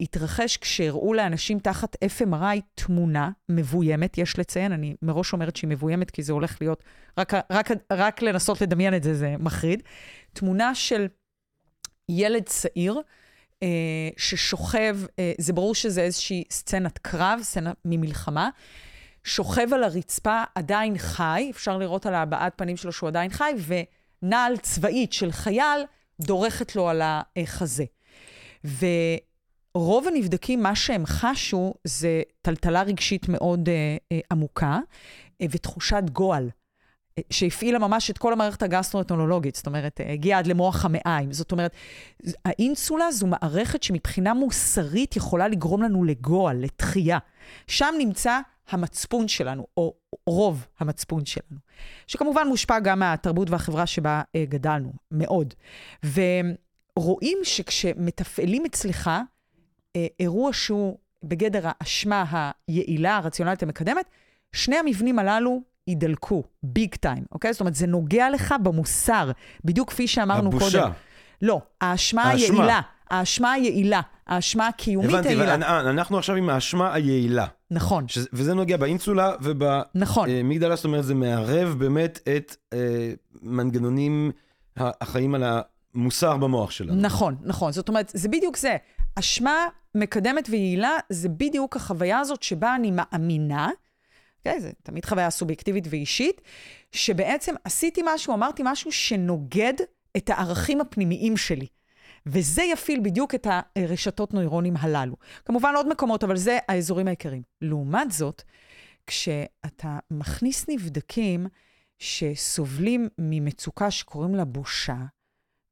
התרחש כשהראו לאנשים תחת FMRI תמונה מבוימת, יש לציין, אני מראש אומרת שהיא מבוימת, כי זה הולך להיות, רק, רק, רק לנסות לדמיין את זה, זה מחריד. תמונה של ילד צעיר, אה, ששוכב, אה, זה ברור שזה איזושהי סצנת קרב, סצנה ממלחמה, שוכב על הרצפה, עדיין חי, אפשר לראות על הבעת פנים שלו שהוא עדיין חי, ונעל צבאית של חייל דורכת לו על החזה. ורוב הנבדקים, מה שהם חשו זה טלטלה רגשית מאוד אה, אה, עמוקה אה, ותחושת גועל. אה, שהפעילה ממש את כל המערכת הגסטרואנטרולוגית, זאת אומרת, אה, הגיעה עד למוח המעיים. זאת אומרת, האינסולה זו מערכת שמבחינה מוסרית יכולה לגרום לנו לגועל, לתחייה. שם נמצא המצפון שלנו, או רוב המצפון שלנו, שכמובן מושפע גם מהתרבות והחברה שבה אה, גדלנו, מאוד. ורואים שכשמתפעלים אצלך אירוע שהוא בגדר האשמה היעילה, הרציונלית המקדמת, שני המבנים הללו יידלקו, ביג טיים, אוקיי? זאת אומרת, זה נוגע לך במוסר, בדיוק כפי שאמרנו הבושה. קודם. לא, האשמה. היעילה, האשמה היעילה, האשמה הקיומית הבנתי, היעילה. אבל אנחנו עכשיו עם האשמה היעילה. נכון, שזה, וזה נוגע באינסולה נכון. ובמגדלה, זאת אומרת, זה מערב באמת את אה, מנגנונים החיים על המוסר במוח שלנו. נכון, נכון. זאת אומרת, זה בדיוק זה. אשמה מקדמת ויעילה, זה בדיוק החוויה הזאת שבה אני מאמינה, okay, זה תמיד חוויה סובייקטיבית ואישית, שבעצם עשיתי משהו, אמרתי משהו שנוגד את הערכים הפנימיים שלי. וזה יפעיל בדיוק את הרשתות נוירונים הללו. כמובן עוד מקומות, אבל זה האזורים העיקריים. לעומת זאת, כשאתה מכניס נבדקים שסובלים ממצוקה שקוראים לה בושה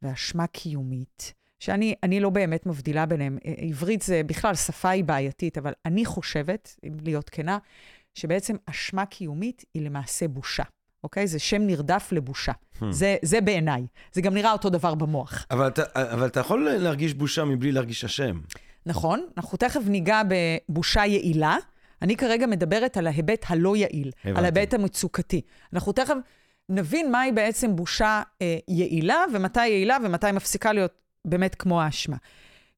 ואשמה קיומית, שאני אני לא באמת מבדילה ביניהם. אה, עברית זה בכלל, שפה היא בעייתית, אבל אני חושבת, אם להיות כנה, שבעצם אשמה קיומית היא למעשה בושה. אוקיי? זה שם נרדף לבושה. Hmm. זה, זה בעיניי. זה גם נראה אותו דבר במוח. אבל אתה, אבל אתה יכול להרגיש בושה מבלי להרגיש אשם. נכון? אנחנו תכף ניגע בבושה יעילה. אני כרגע מדברת על ההיבט הלא יעיל, הבנתי. על ההיבט המצוקתי. אנחנו תכף נבין מהי בעצם בושה אה, יעילה, ומתי יעילה ומתי מפסיקה להיות באמת כמו האשמה.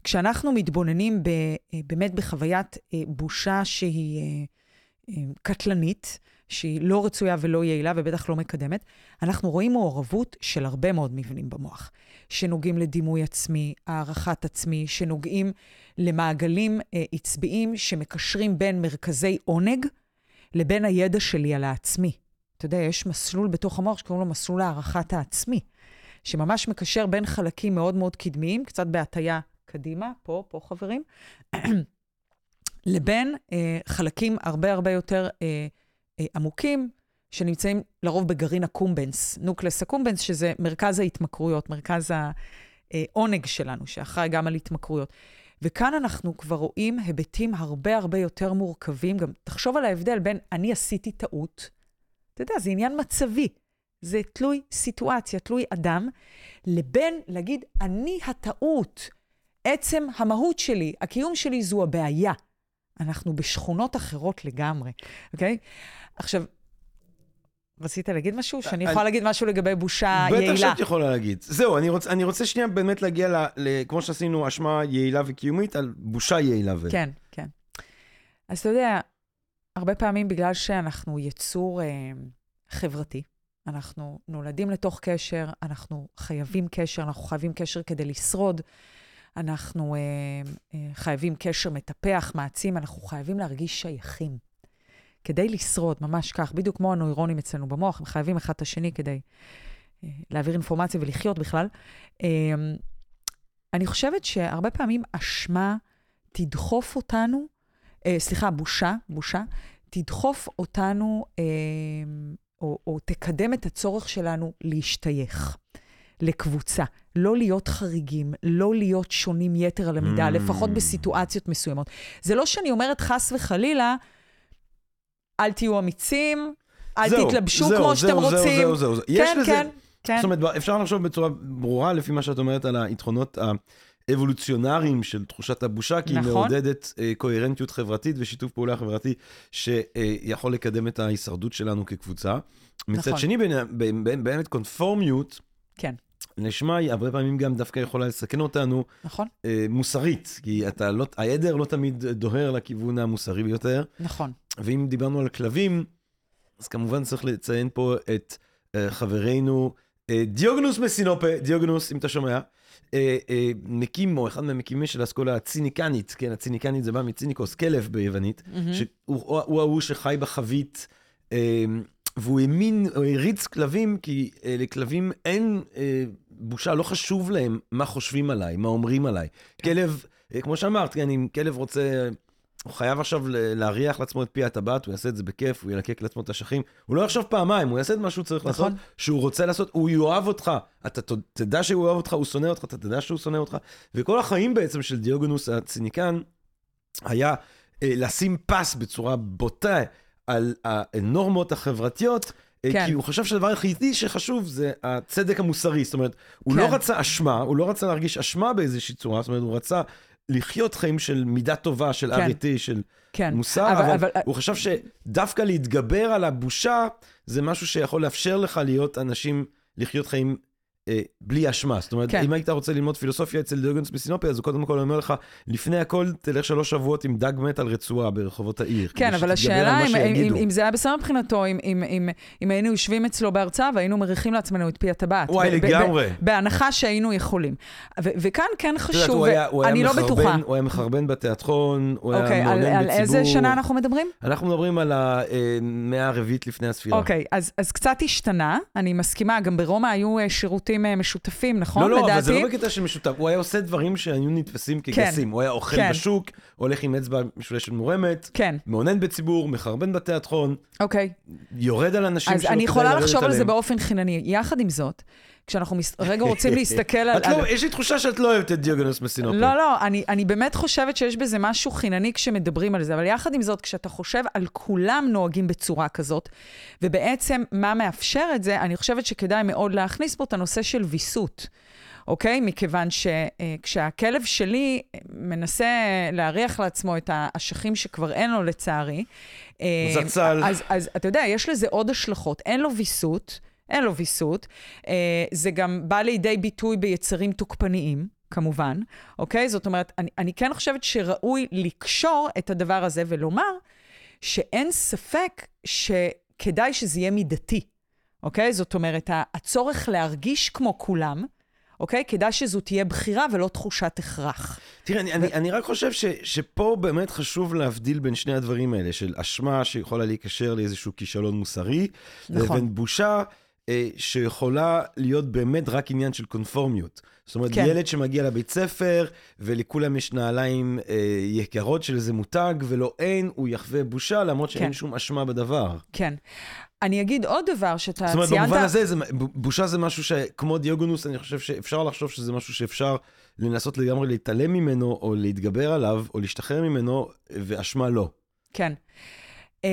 כשאנחנו מתבוננים ב, אה, באמת בחוויית אה, בושה שהיא אה, קטלנית, שהיא לא רצויה ולא יעילה ובטח לא מקדמת, אנחנו רואים מעורבות של הרבה מאוד מבנים במוח, שנוגעים לדימוי עצמי, הערכת עצמי, שנוגעים למעגלים עצביים שמקשרים בין מרכזי עונג לבין הידע שלי על העצמי. אתה יודע, יש מסלול בתוך המוח שקוראים לו מסלול הערכת העצמי, שממש מקשר בין חלקים מאוד מאוד קדמיים, קצת בהטייה קדימה, פה, פה חברים, לבין אה, חלקים הרבה הרבה יותר אה, אה, עמוקים, שנמצאים לרוב בגרעין הקומבנס, נוקלס הקומבנס, שזה מרכז ההתמכרויות, מרכז העונג שלנו, שאחראי גם על התמכרויות. וכאן אנחנו כבר רואים היבטים הרבה הרבה יותר מורכבים. גם תחשוב על ההבדל בין אני עשיתי טעות, אתה יודע, זה עניין מצבי. זה תלוי סיטואציה, תלוי אדם, לבין להגיד, אני הטעות, עצם המהות שלי, הקיום שלי זו הבעיה. אנחנו בשכונות אחרות לגמרי, אוקיי? עכשיו, רצית להגיד משהו? שאני יכולה להגיד משהו לגבי בושה יעילה. בטח שאת יכולה להגיד. זהו, אני רוצה, אני רוצה שנייה באמת להגיע, ל, ל, כמו שעשינו אשמה יעילה וקיומית, על בושה יעילה. ו... כן, כן. אז אתה יודע, הרבה פעמים בגלל שאנחנו יצור אה, חברתי, אנחנו נולדים לתוך קשר, אנחנו חייבים קשר, אנחנו חייבים קשר כדי לשרוד, אנחנו אה, אה, חייבים קשר מטפח, מעצים, אנחנו חייבים להרגיש שייכים. כדי לשרוד, ממש כך, בדיוק כמו הנוירונים אצלנו במוח, הם חייבים אחד את השני כדי אה, להעביר אינפורמציה ולחיות בכלל. אה, אני חושבת שהרבה פעמים אשמה תדחוף אותנו, אה, סליחה, בושה, בושה, תדחוף אותנו, אה, או, או תקדם את הצורך שלנו להשתייך לקבוצה. לא להיות חריגים, לא להיות שונים יתר על המידה, Mm. לפחות בסיטואציות מסוימות. זה לא שאני אומרת חס וחלילה, אל תהיו אמיצים, אל זהו, תתלבשו זהו, כמו זהו, שאתם זהו, רוצים. זהו, זהו, זהו. יש כן, לזה- כן, כן. זאת אומרת, אפשר לחשוב בצורה ברורה, לפי מה שאת אומרת, על היתרונות האבולוציונריים של תחושת הבושה, כי היא נכון. מעודדת אה, קוהרנטיות חברתית ושיתוף פעולה חברתי שיכול לקדם את ההישרדות שלנו כקבוצה. מצד נכון. שני, בין- בין- באמת קונפורמיות, כן, לשמה היא הרבה פעמים גם דווקא יכולה לסכן אותנו נכון, אה, מוסרית, כי אתה לא, העדר לא תמיד דוהר לכיוון המוסרי ביותר. נכון. ואם דיברנו על כלבים, אז כמובן צריך לציין פה את אה, חברנו אה, דיוגנוס מסינופה, דיוגנוס, אם אתה שומע, אה, אה, מקים, או אחד מהמקימים של האסכולה הציניקנית, כן, הציניקנית זה בא מציניקוס, כלב ביוונית. שהוא הוא, הוא ההוא שחי בחבית, אה, והוא האמין, הוא הריץ כלבים, כי אה, לכלבים אין אה, בושה, לא חשוב להם מה חושבים עליי, מה אומרים עליי. כלב, אה, כמו שאמרת, כן, אם כלב רוצה, הוא חייב עכשיו להריח לעצמו את פי הטבעת, הוא יעשה את זה בכיף, הוא ילקק לעצמו את האשכים, הוא לא יחשוב פעמיים, הוא יעשה את מה שהוא צריך נכון. לעשות, שהוא רוצה לעשות, הוא יאהב אותך, אתה תדע שהוא אוהב אותך, הוא שונא אותך, אתה תדע שהוא שונא אותך, וכל החיים בעצם של דיוגנוס הציניקן, היה אה, לשים פס בצורה בוטה על הנורמות החברתיות, אה, כן. כי הוא חשב שהדבר היחידי שחשוב זה הצדק המוסרי. זאת אומרת, הוא כן. לא רצה אשמה, הוא לא רצה להרגיש אשמה באיזושהי צורה, זאת אומרת, הוא רצה לחיות חיים של מידה טובה, של כן. אריטי, של כן. מוסר, אבל, אבל הוא חשב שדווקא להתגבר על הבושה, זה משהו שיכול לאפשר לך להיות אנשים, לחיות חיים בלי אשמה. זאת אומרת, כן. אם היית רוצה ללמוד פילוסופיה אצל דיוגנס בסינופיה, אז הוא קודם כל אומר לך, לפני הכל תלך שלוש שבועות עם דג מת על רצועה ברחובות העיר. כן, אבל על השאלה אם, אם. אם זה היה בסדר מבחינתו, אם, אם, אם, אם היינו יושבים אצלו בהרצאה והיינו מריחים לעצמנו את פי הטבעת. וואי, לגמרי. בהנחה שהיינו יכולים. וכאן כן חשוב, אני לא מחרבן- בטוחה. הוא היה מחרבן בתיאטרון, הוא אוקיי, היה על, מעונן על בציבור. איזה שנה אנחנו מדברים? אנחנו מדברים על המאה הרביעית לפני הספירה. אוקיי, אז, אז קצת השתנה, אני מסכימה, גם ברומא היו אה, שירותים אה, משותפים, נכון? לא, לא, אבל לדעתי? זה לא בקטע של משותף, הוא היה עושה דברים שהיו נתפסים כגסים. הוא היה אוכל כן. בשוק, הולך עם אצבע משולשת מורמת, כן, מעונן בציבור, מחרבן בתיאטרון, אוקיי. יורד על אנשים אז שלא אני כדאי יכולה לרדת לחשוב על זה עליהם. באופן חינני. יחד עם זאת, כשאנחנו מס... רגע רוצים להסתכל על... את על... לא, יש לי תחושה שאת לא אוהבת את דיוגנוס מסינופה. לא, לא, אני, אני באמת חושבת שיש בזה משהו חינני כשמדברים על זה, אבל יחד עם זאת, כשאתה חושב על כולם נוהגים בצורה כזאת, ובעצם מה מאפשר את זה, אני חושבת שכדאי מאוד להכניס פה את הנושא של ויסות. אוקיי? מכיוון שכשהכלב שלי מנסה להריח לעצמו את האשכים שכבר אין לו לצערי, אה, זצ"ל. אז, אז אתה יודע, יש לזה עוד השלכות. אין לו ויסות, אין לו ויסות. אה, זה גם בא לידי ביטוי ביצרים תוקפניים. כמובן, אוקיי? זאת אומרת, אני, אני כן חושבת שראוי לקשור את הדבר הזה ולומר שאין ספק שכדאי שזה יהיה מידתי, אוקיי? זאת אומרת, הצורך להרגיש כמו כולם, אוקיי? כדאי שזו תהיה בחירה ולא תחושת הכרח. תראה, אני, אני, אני רק חושב ש, שפה באמת חשוב להבדיל בין שני הדברים האלה, של אשמה שיכולה להיקשר לאיזשהו כישלון מוסרי, נכון. לבין בושה שיכולה להיות באמת רק עניין של קונפורמיות. זאת אומרת, כן. ילד שמגיע לבית ספר, ולכולם יש נעליים אה, יקרות של איזה מותג, ולא אין, הוא יחווה בושה, למרות שאין כן. שום אשמה בדבר. כן. אני אגיד עוד דבר שאתה זאת אומרת, ציינת... במובן הזה, זה, בושה זה משהו שכמו דיוגונוס, אני חושב שאפשר לחשוב שזה משהו שאפשר לנסות לגמרי להתעלם ממנו, או להתגבר עליו, או להשתחרר ממנו, ואשמה לא. כן. אמ,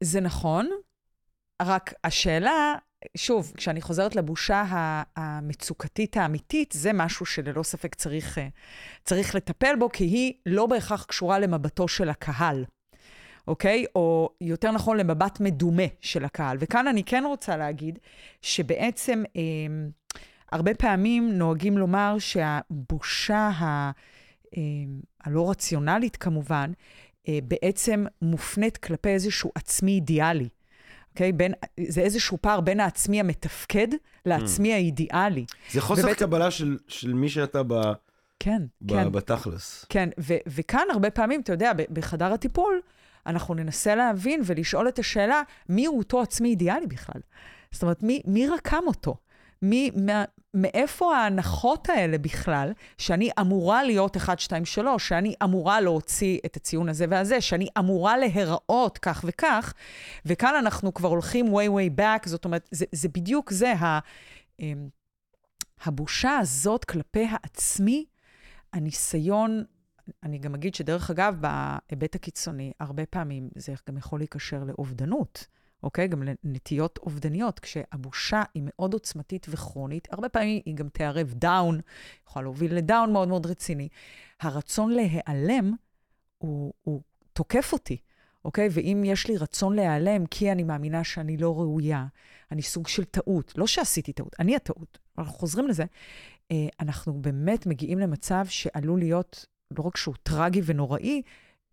זה נכון, רק השאלה, שוב, כשאני חוזרת לבושה המצוקתית האמיתית, זה משהו שללא ספק צריך, אה, צריך לטפל בו, כי היא לא בהכרח קשורה למבטו של הקהל, אוקיי? או יותר נכון, למבט מדומה של הקהל. וכאן אני כן רוצה להגיד שבעצם אמ, הרבה פעמים נוהגים לומר שהבושה ה... אמ, הלא רציונלית כמובן, אה, בעצם מופנית כלפי איזשהו עצמי אידיאלי. אוקיי? בין, זה איזשהו פער בין העצמי המתפקד לעצמי האידיאלי. זה חוסר ובעצם- קבלה של, של מי שאתה ב, כן, ב, כן. בתכלס. כן, ו- וכאן הרבה פעמים, אתה יודע, בחדר הטיפול, אנחנו ננסה להבין ולשאול את השאלה, מי הוא אותו עצמי אידיאלי בכלל? זאת אומרת, מי, מי רקם אותו? מי, מה, מאיפה ההנחות האלה בכלל, שאני אמורה להיות 1, 2, 3, שאני אמורה להוציא את הציון הזה והזה, שאני אמורה להיראות כך וכך, וכאן אנחנו כבר הולכים way way back, זאת אומרת, זה, זה בדיוק זה, ה, אמ, הבושה הזאת כלפי העצמי, הניסיון, אני גם אגיד שדרך אגב, בהיבט הקיצוני, הרבה פעמים זה גם יכול להיקשר לאובדנות, אוקיי? גם לנטיות אובדניות, כשהבושה היא מאוד עוצמתית וכרונית, הרבה פעמים היא גם תערב דאון, יכולה להוביל לדאון מאוד מאוד רציני. הרצון להיעלם הוא, הוא תוקף אותי. אוקיי? ואם יש לי רצון להיעלם כי אני מאמינה שאני לא ראויה, אני סוג של טעות, לא שעשיתי טעות, אני הטעות, אנחנו חוזרים לזה, אה, אנחנו באמת מגיעים למצב שעלול להיות, לא רק שהוא טרגי ונוראי,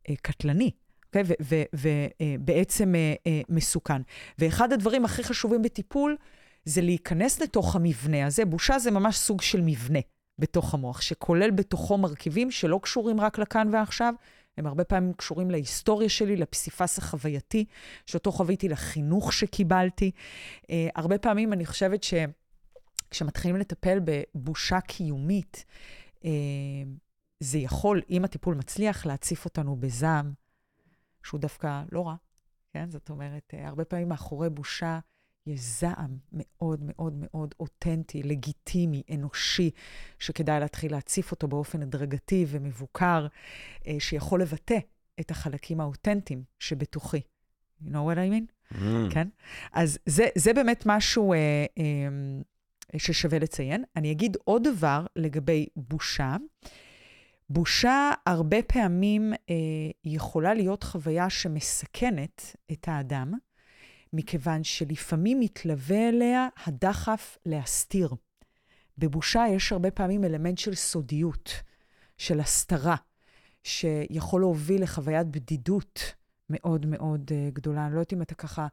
אה, קטלני. אוקיי? ובעצם אה, מסוכן. ואחד הדברים הכי חשובים בטיפול זה להיכנס לתוך המבנה הזה. בושה זה ממש סוג של מבנה בתוך המוח, שכולל בתוכו מרכיבים שלא קשורים רק לכאן ועכשיו, הם הרבה פעמים קשורים להיסטוריה שלי, לפסיפס החווייתי, שאותו חוויתי, לחינוך שקיבלתי. Uh, הרבה פעמים אני חושבת שכשמתחילים לטפל בבושה קיומית, uh, זה יכול, אם הטיפול מצליח, להציף אותנו בזעם, שהוא דווקא לא רע, כן? זאת אומרת, uh, הרבה פעמים מאחורי בושה יש זעם מאוד מאוד מאוד אותנטי, לגיטימי, אנושי, שכדאי להתחיל להציף אותו באופן הדרגתי ומבוקר, אה, שיכול לבטא את החלקים האותנטיים שבתוכי. You know what I mean? Mm. כן? אז זה, זה באמת משהו אה, אה, ששווה לציין. אני אגיד עוד דבר לגבי בושה. בושה הרבה פעמים אה, יכולה להיות חוויה שמסכנת את האדם. מכיוון שלפעמים מתלווה אליה הדחף להסתיר. בבושה יש הרבה פעמים אלמנט של סודיות, של הסתרה, שיכול להוביל לחוויית בדידות מאוד מאוד uh, גדולה. אני לא יודעת אם אתה ככה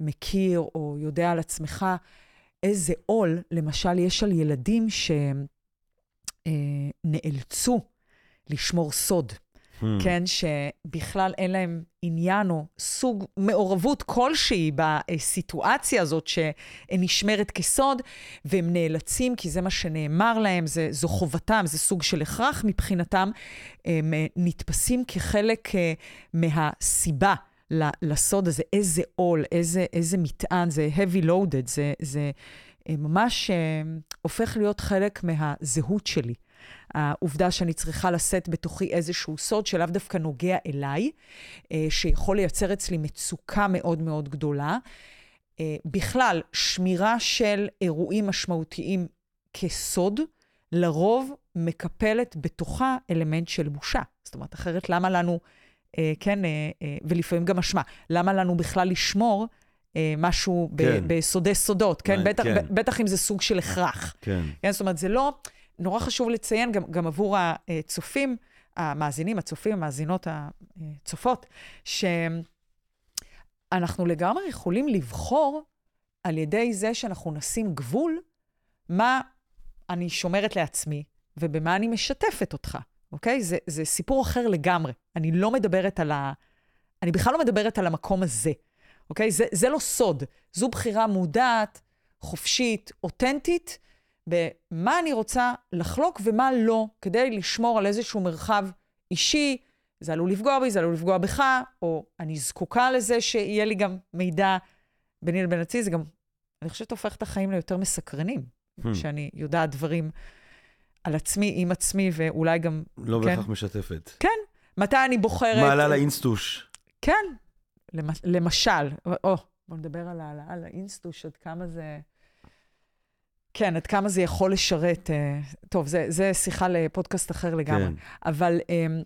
מכיר או יודע על עצמך איזה עול, למשל, יש על ילדים שנאלצו uh, לשמור סוד. hmm. כן, שבכלל אין להם עניין או סוג מעורבות כלשהי בסיטואציה הזאת שנשמרת כסוד, והם נאלצים, כי זה מה שנאמר להם, זה, זו חובתם, זה סוג של הכרח מבחינתם, הם אה, נתפסים כחלק אה, מהסיבה. לסוד הזה, איזה עול, איזה, איזה מטען, זה heavy loaded, זה, זה אה, ממש הופך להיות חלק מהזהות שלי. העובדה שאני צריכה לשאת בתוכי איזשהו סוד שלאו דווקא נוגע אליי, אה, שיכול לייצר אצלי מצוקה מאוד מאוד גדולה. אה, בכלל, שמירה של אירועים משמעותיים כסוד, לרוב מקפלת בתוכה אלמנט של בושה. זאת אומרת, אחרת למה לנו, אה, כן, ולפעמים גם אשמה, למה לנו בכלל לשמור משהו כן. בסודי סודות, כן? בטח, כן? בטח אם זה סוג של הכרח. כן. כן. זאת אומרת, זה לא... נורא חשוב לציין גם, גם עבור הצופים, המאזינים, הצופים, המאזינות, הצופות, שאנחנו לגמרי יכולים לבחור על ידי זה שאנחנו נשים גבול, מה אני שומרת לעצמי ובמה אני משתפת אותך, אוקיי? זה, זה סיפור אחר לגמרי. אני לא מדברת על ה... אני בכלל לא מדברת על המקום הזה, אוקיי? זה, זה לא סוד. זו בחירה מודעת, חופשית, אותנטית, במה אני רוצה לחלוק ומה לא, כדי לשמור על איזשהו מרחב אישי, זה עלול לפגוע בי, זה עלול לפגוע בך, או אני זקוקה לזה שיהיה לי גם מידע ביני לבין עצמי, זה גם, אני חושבת, הופך את החיים ליותר מסקרנים, hmm. שאני יודעת דברים על עצמי, עם עצמי, ואולי גם... לא כן? בהכרח משתפת. כן. מתי אני בוחרת... מעלה לאינסטוש. כן, למשל, או, בוא נדבר על העלאה לאינסטוש, עד כמה זה... כן, עד כמה זה יכול לשרת. Uh, טוב, זה, זה שיחה לפודקאסט אחר לגמרי. כן. אבל um,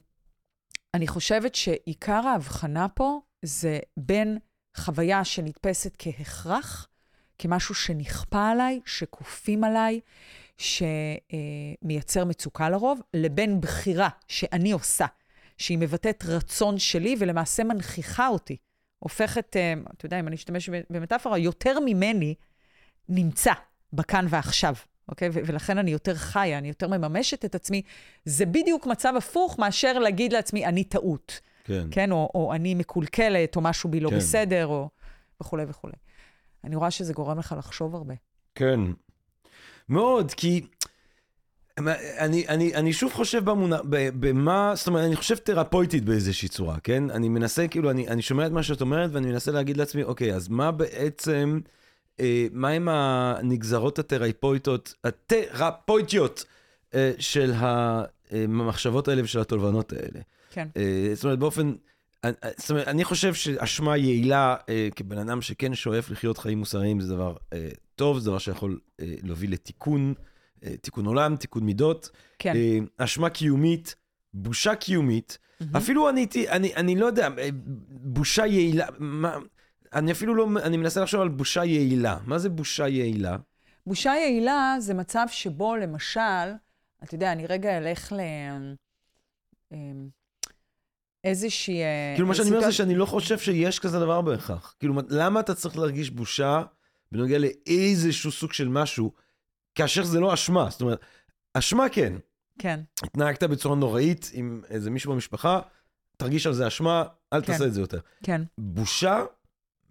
אני חושבת שעיקר ההבחנה פה זה בין חוויה שנתפסת כהכרח, כמשהו שנכפה עליי, שכופים עליי, שמייצר uh, מצוקה לרוב, לבין בחירה שאני עושה, שהיא מבטאת רצון שלי ולמעשה מנכיחה אותי. הופכת, uh, אתה יודע, אם אני אשתמש במטאפורה, יותר ממני נמצא. בכאן ועכשיו, אוקיי? ו- ולכן אני יותר חיה, אני יותר מממשת את עצמי. זה בדיוק מצב הפוך מאשר להגיד לעצמי, אני טעות. כן. כן, או, או אני מקולקלת, או משהו בי לא כן. בסדר, או וכולי וכולי. אני רואה שזה גורם לך לחשוב הרבה. כן. מאוד, כי... אני, אני, אני שוב חושב במונח, במה, זאת אומרת, אני חושב תרפויטית באיזושהי צורה, כן? אני מנסה, כאילו, אני, אני שומע את מה שאת אומרת, ואני מנסה להגיד לעצמי, אוקיי, אז מה בעצם... אה, מהם הנגזרות התרפויטיות, התרפויטיות אה, של המחשבות האלה ושל התולבנות האלה. כן. אה, זאת אומרת, באופן, אני- זאת אומרת, אני חושב שאשמה יעילה אה, כבן אדם שכן שואף לחיות חיים מוסריים זה דבר אה, טוב, זה דבר שיכול אה, להוביל לתיקון, אה, תיקון עולם, תיקון מידות. כן. אה, אשמה קיומית, בושה קיומית, מהמם. אפילו אני, אני, אני לא יודע, אה, בושה יעילה, מה, אני אפילו לא, אני מנסה לחשוב על בושה יעילה. מה זה בושה יעילה? בושה יעילה זה מצב שבו, למשל, אתה יודע, אני רגע אלך ל... אמ, איזושהי... אה, כאילו, מה שאני אומר זה שאני לא חושב שיש כזה דבר בהכרח. כאילו, למה אתה צריך להרגיש בושה בנוגע לאיזשהו סוג של משהו, כאשר זה לא אשמה? זאת אומרת, אשמה כן. כן, התנהגת בצורה נוראית עם איזה מישהו במשפחה, תרגיש על זה אשמה, אל כן. תעשה את זה יותר. כן. בושה?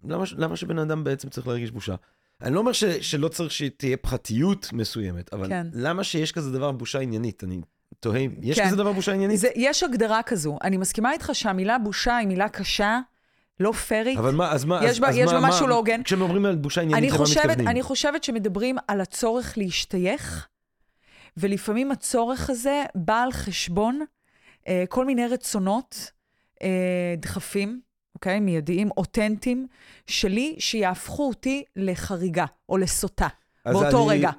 למה, למה שבן אדם בעצם צריך להרגיש בושה? אני לא אומר ש, שלא צריך שתהיה פרטיות מסוימת, אבל כן. למה שיש כזה דבר בושה עניינית? אני תוהה, יש כן. כזה דבר בושה עניינית? זה, יש הגדרה כזו. אני מסכימה איתך שהמילה בושה היא מילה קשה, לא פיירית. אבל מה, אז מה, יש אז, בה- אז יש מה, בה מה, משהו לא הוגן. כשמדברים על בושה עניינית, למה מתכוונים? אני חושבת שמדברים על הצורך להשתייך, ולפעמים הצורך הזה בא על חשבון אה, כל מיני רצונות, אה, דחפים, אוקיי? מיידיים, אותנטיים, שלי, שיהפכו אותי לחריגה או לסוטה, באותו אני- רגע.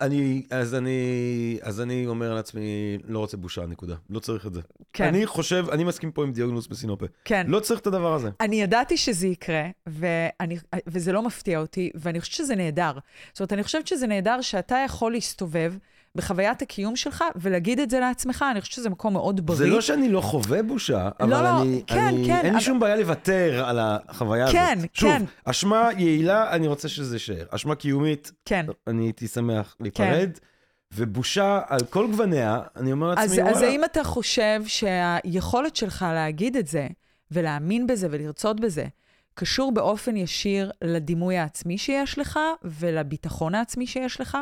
אני, אז אני, אז אני אומר לעצמי, לא רוצה בושה, נקודה. לא צריך את זה. כן, אני חושב, אני מסכים פה עם דיוגנוס בסינופה. כן. לא צריך את הדבר הזה. אני ידעתי שזה יקרה, ואני, וזה לא מפתיע אותי, ואני חושבת שזה נהדר. זאת אומרת, אני חושבת שזה נהדר שאתה יכול להסתובב בחוויית הקיום שלך ולהגיד את זה לעצמך, אני חושבת שזה מקום מאוד בריא. זה לא שאני לא חווה בושה, אבל לא, אני, כן, אני, כן, אין לי אבל- שום בעיה לוותר על החוויה כן, הזאת. שוב, כן. אשמה יעילה, אני רוצה שזה יישאר. אשמה קיומית, כן. אני הייתי שמח להיפרד. ובושה על כל גווניה, אני אומר לעצמי, אז, וואלה. אז האם אתה חושב שהיכולת שלך להגיד את זה, ולהאמין בזה ולרצות בזה, קשור באופן ישיר לדימוי העצמי שיש לך ולביטחון העצמי שיש לך?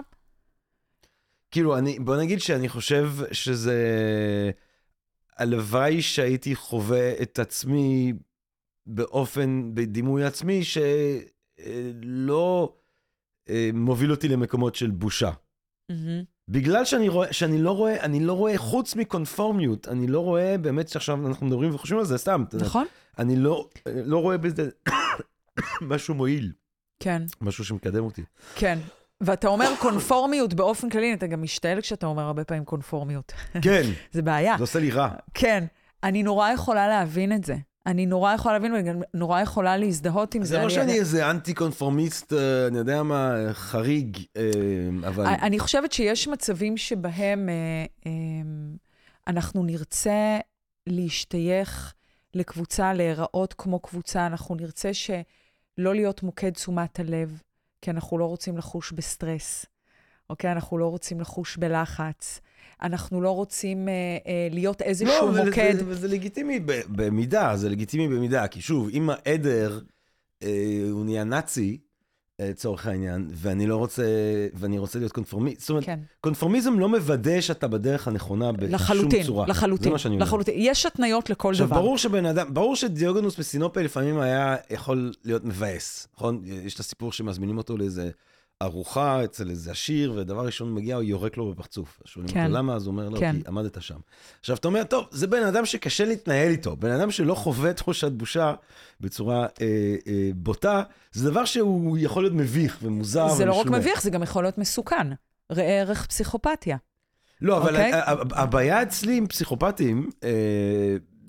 כאילו, אני, בוא נגיד שאני חושב שזה... הלוואי שהייתי חווה את עצמי באופן, בדימוי עצמי, שלא מוביל אותי למקומות של בושה. מהמם. בגלל שאני רואה, שאני לא רואה, אני לא רואה, חוץ מקונפורמיות, אני לא רואה באמת שעכשיו אנחנו מדברים וחושבים על זה סתם. נכון? אני לא, לא רואה בזה משהו מועיל, כן, משהו שמקדם אותי. כן. ואתה אומר קונפורמיות באופן כללי, אתה גם משתעל כשאתה אומר הרבה פעמים קונפורמיות. כן, זה בעיה. זה עושה לי רע. כן, אני נורא יכולה להבין את זה. אני נורא יכולה להבין וגם נורא יכולה להזדהות עם זה. זה לא אני- שאני איזה אנטי קונפורמיסט, אה, אני יודע מה, חריג, אה, אבל... אני חושבת שיש מצבים שבהם אה, אה, אנחנו נרצה להשתייך לקבוצה, להיראות כמו קבוצה, אנחנו נרצה שלא להיות מוקד תשומת הלב, כי אנחנו לא רוצים לחוש בסטרס, אוקיי? אנחנו לא רוצים לחוש בלחץ. אנחנו לא רוצים אה, אה, להיות איזשהו לא, אבל מוקד. זה, וזה לגיטימי ב- במידה, זה לגיטימי במידה, כי שוב, אם העדר אה, הוא נהיה נאצי, לצורך העניין, ואני לא רוצה, ואני רוצה להיות קונפורמיסט, זאת אומרת, כן, קונפורמיזם לא מוודא שאתה בדרך הנכונה בשום לחלוטין, צורה. לחלוטין, זה מה שאני אומר. לחלוטין. יש התניות לכל עכשיו, דבר. ברור שבן אדם, ברור שדיוגנוס בסינופה לפעמים היה יכול להיות מבאס, נכון? יש את הסיפור שמזמינים אותו לאיזה ארוחה אצל איזה עשיר, ודבר ראשון מגיע, הוא יורק לו בפרצוף. שואלים כן. אותו למה, אז הוא אומר לו, כן. כי עמדת שם. עכשיו, אתה אומר, טוב, זה בן אדם שקשה להתנהל איתו, בן אדם שלא חווה תחושת בושה בצורה אה, אה, בוטה, זה דבר שהוא יכול להיות מביך ומוזר זה לא רק ומשונה. מביך, זה גם יכול להיות מסוכן. ראה ערך פסיכופתיה. לא, אבל אוקיי? ה- ה- הבעיה אצלי עם פסיכופטים, אה,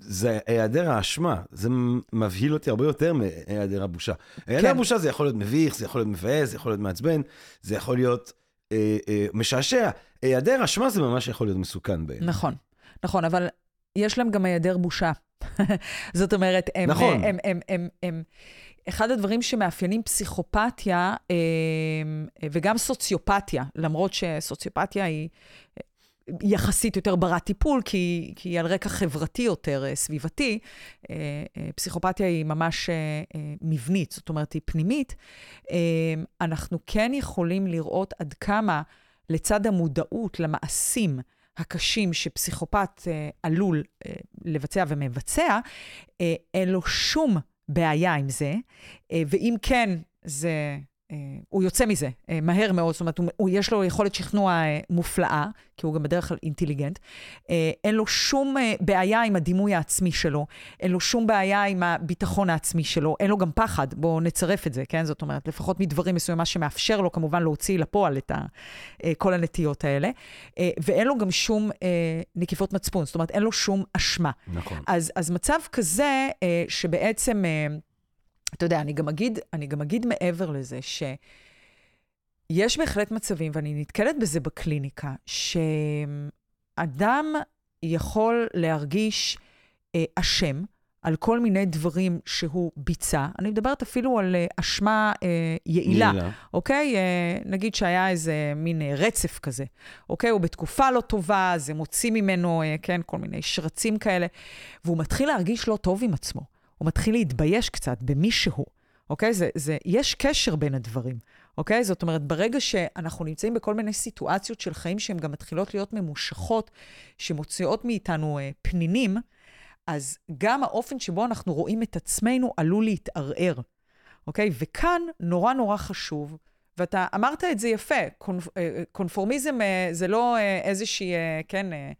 זה היעדר האשמה. זה מבהיל אותי הרבה יותר מהיעדר הבושה. היעדר כן. הבושה זה יכול להיות מביך, זה יכול להיות מבאס, זה יכול להיות מעצבן, זה יכול להיות אה, אה, משעשע. היעדר אשמה זה ממש יכול להיות מסוכן בעיניי. נכון, נכון, אבל יש להם גם היעדר בושה. זאת אומרת, הם... נכון. הם, הם, הם, הם, הם, אחד הדברים שמאפיינים פסיכופתיה, אה, וגם סוציופתיה, למרות שסוציופתיה היא אה, יחסית יותר ברת טיפול, כי, כי היא על רקע חברתי יותר, אה, סביבתי, אה, אה, פסיכופתיה היא ממש מבנית, זאת אומרת, היא פנימית, אנחנו כן יכולים לראות עד כמה, לצד המודעות למעשים, הקשים שפסיכופת עלול לבצע ומבצע, אין לו שום בעיה עם זה, ואם כן, זה הוא יוצא מזה אה, מהר מאוד, זאת אומרת, הוא, הוא יש לו יכולת שכנוע אה, מופלאה, כי הוא גם בדרך כלל אינטליגנט. אה, אין לו שום אה, בעיה עם הדימוי העצמי שלו, אין לו שום בעיה עם הביטחון העצמי שלו, אין לו גם פחד, בואו נצרף את זה, כן? זאת אומרת, לפחות מדברים מסוימים, מה שמאפשר לו כמובן להוציא לפועל את ה, אה, כל הנטיות האלה. אה, ואין לו גם שום אה, נקיפות מצפון, זאת אומרת, אין לו שום אשמה. נכון. אז, אז מצב כזה, אה, שבעצם, אה, אתה יודע, אני גם, אגיד, אני גם אגיד מעבר לזה, שיש בהחלט מצבים, ואני נתקלת בזה בקליניקה, שאדם יכול להרגיש אה, אשם על כל מיני דברים שהוא ביצע. אני מדברת אפילו על אה, אשמה אה, יעילה. יעילה. אוקיי? אה, נגיד שהיה איזה מין אה, רצף כזה, אוקיי? הוא בתקופה לא טובה, זה מוציא ממנו, אה, כן, כל מיני שרצים כאלה, והוא מתחיל להרגיש לא טוב עם עצמו. הוא מתחיל להתבייש קצת במי שהוא, אוקיי? זה, זה, יש קשר בין הדברים, אוקיי? זאת אומרת, ברגע שאנחנו נמצאים בכל מיני סיטואציות של חיים שהן גם מתחילות להיות ממושכות, שמוציאות מאיתנו אה, פנינים, אז גם האופן שבו אנחנו רואים את עצמנו עלול להתערער, אוקיי? וכאן נורא נורא חשוב, ואתה אמרת את זה יפה, קונפ, אה, קונפורמיזם אה, זה לא אה, איזושהי, אה, כן, אה, אה,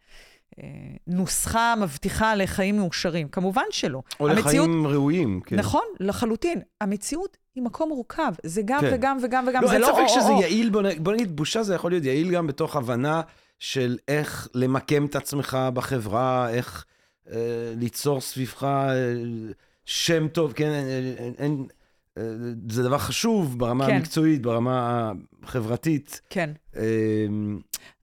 נוסחה מבטיחה לחיים מאושרים. כמובן שלא. או לחיים ראויים, כן. נכון, לחלוטין. המציאות היא מקום מורכב, זה גם כן. וגם וגם וגם, לא, זה אין לא ספק או-או-או. שזה יעיל, בוא בוא נגיד, בושה זה יכול להיות יעיל גם בתוך הבנה של איך למקם את עצמך בחברה, איך אה, ליצור סביבך אה, שם טוב, כן, אין, אין, אין, אה, זה דבר חשוב ברמה כן. המקצועית, ברמה החברתית. כן, אה,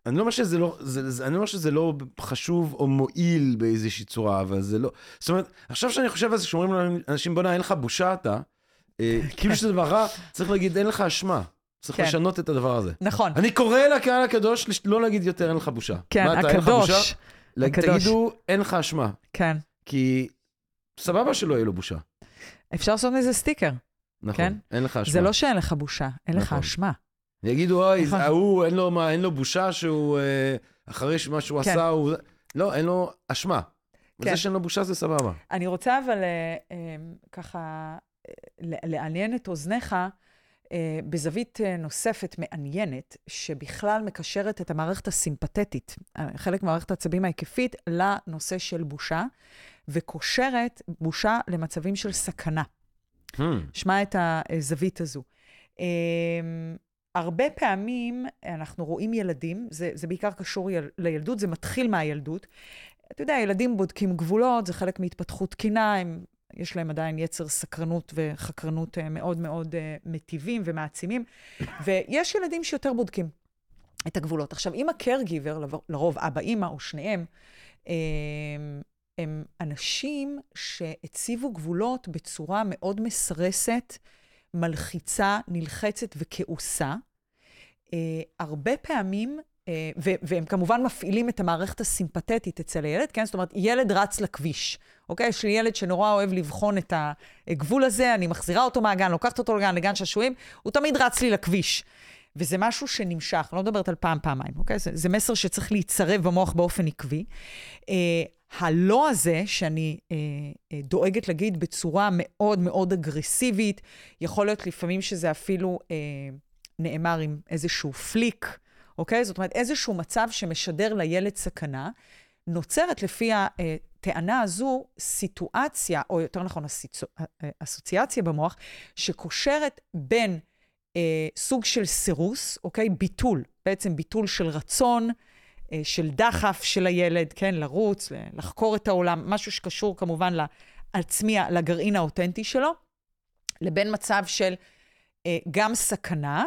אני לא אומר שזה לא, זה, זה, אני לא אומר שזה לא חשוב או מועיל באיזושהי צורה, אבל זה לא... זאת אומרת, עכשיו שאני חושב על זה, כשאומרים לאנשים, בוא'נה, אין לך בושה אתה, אה, כאילו שזה דבר רע, צריך להגיד, אין לך אשמה. צריך כן. לשנות את הדבר הזה. נכון. אני קורא לקהל הקדוש לא להגיד יותר, אין לך בושה. כן, מה, אתה, לך? הקדוש. לה- הקדוש. תגידו, אין לך אשמה. כן. כי סבבה שלא יהיה לו בושה. אפשר לעשות מזה סטיקר. נכון, כן. אין לך אשמה. זה לא שאין לך בושה, אין לך נכון. אשמה. יגידו, אוי, נכון. ההוא, אין אין לו בושה שהוא, אה, אחרי מה שהוא כן. עשה, הוא... לא, אין לו אשמה. כן. וזה שאין לו בושה זה סבבה. אני רוצה אבל אה, אה, ככה אה, לעניין את אוזניך בזווית נוספת מעניינת, שבכלל מקשרת את המערכת הסימפתטית, חלק ממערכת העצבים ההיקפית, לנושא של בושה, וקושרת בושה למצבים של סכנה. Hmm. שמע את הזווית הזו. הרבה פעמים אנחנו רואים ילדים, זה, זה בעיקר קשור יל, לילדות, זה מתחיל מהילדות. אתה יודע, ילדים בודקים גבולות, זה חלק מהתפתחות תקינה, הם, יש להם עדיין יצר סקרנות וחקרנות אה, מאוד מאוד uh, מטיבים ומעצימים, ויש ילדים שיותר בודקים את הגבולות. עכשיו, אם הקרגיבר, לרוב אבא, אימא או שניהם, um, הם אנשים שהציבו גבולות בצורה מאוד מסרסת, מלחיצה, נלחצת וכעוסה. אה, הרבה פעמים, אה, ו- והם כמובן מפעילים את המערכת הסימפתטית אצל הילד, כן? זאת אומרת, ילד רץ לכביש, אוקיי? יש לי ילד שנורא אוהב לבחון את הגבול הזה, אני מחזירה אותו מהגן, לוקחת אותו לגן, לגן שעשועים, הוא תמיד רץ לי לכביש. וזה משהו שנמשך, אני לא מדברת על פעם, פעמיים, אוקיי? זה, זה מסר שצריך להיצרב במוח באופן עקבי. אה, הלא הזה, שאני אה, אה, דואגת להגיד בצורה מאוד מאוד אגרסיבית, יכול להיות לפעמים שזה אפילו אה, נאמר עם איזשהו פליק, אוקיי? זאת אומרת, איזשהו מצב שמשדר לילד סכנה, נוצרת לפי הטענה הזו סיטואציה, או יותר נכון, הסיצו, אסוציאציה במוח, שקושרת בין אה, סוג של סירוס, אוקיי? ביטול, בעצם ביטול של רצון, אה, של דחף של הילד, כן? לרוץ, לחקור את העולם, משהו שקשור כמובן לעצמי, לגרעין האותנטי שלו, לבין מצב של אה, גם סכנה,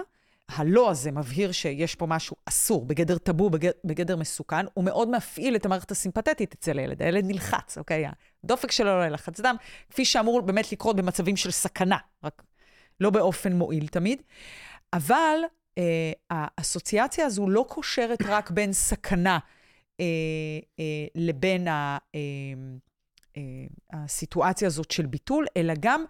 הלא הזה מבהיר שיש פה משהו אסור, בגדר טאבו, בגדר, בגדר מסוכן, הוא מאוד מפעיל את המערכת הסימפתטית אצל הילד. הילד נלחץ, אוקיי? הדופק שלו עולה לחץ דם, כפי שאמור באמת לקרות במצבים של סכנה, רק לא באופן מועיל תמיד. אבל אה, האסוציאציה הזו לא קושרת רק בין סכנה אה, אה, לבין ה, אה, אה, הסיטואציה הזאת של ביטול, אלא גם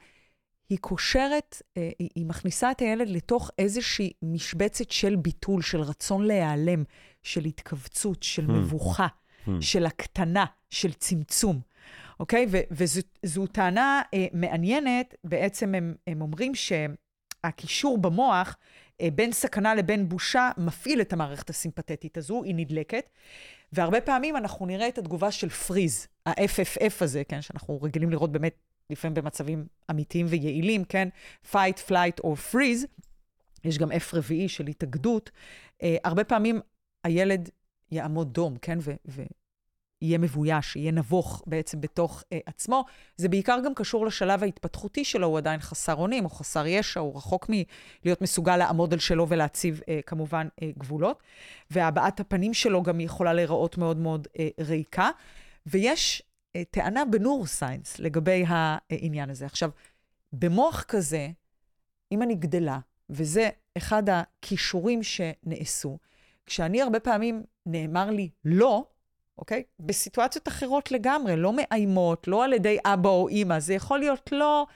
היא קושרת, אה, היא, מכניסה את הילד לתוך איזושהי משבצת של ביטול, של רצון להיעלם, של התכווצות, של Hmm. מבוכה, Hmm. של הקטנה, של צמצום. אוקיי? ו- וזו טענה אה, מעניינת, בעצם הם, הם אומרים הקישור במוח בין סכנה לבין בושה מפעיל את המערכת הסימפתטית הזו, היא נדלקת. והרבה פעמים אנחנו נראה את התגובה של פריז, ה-FFF הזה, כן, שאנחנו רגילים לראות באמת לפעמים במצבים אמיתיים ויעילים, כן, fight, flight או freeze. יש גם F רביעי של התאגדות. Uh, הרבה פעמים הילד יעמוד דום, כן, ו- ויהיה מבויש, יהיה נבוך בעצם בתוך uh, עצמו. זה בעיקר גם קשור לשלב ההתפתחותי שלו, הוא עדיין חסר אונים, או חסר ישע, הוא רחוק מלהיות מסוגל לעמוד על שלו ולהציב uh, כמובן uh, גבולות. והבעת הפנים שלו גם יכולה להיראות מאוד מאוד uh, ריקה. ויש uh, טענה בנורסיינס לגבי העניין הזה. עכשיו, במוח כזה, אם אני גדלה, וזה אחד הכישורים שנעשו. כשאני הרבה פעמים נאמר לי לא, אוקיי? בסיטואציות אחרות לגמרי, לא מאיימות, לא על ידי אבא או אימא, זה יכול להיות לא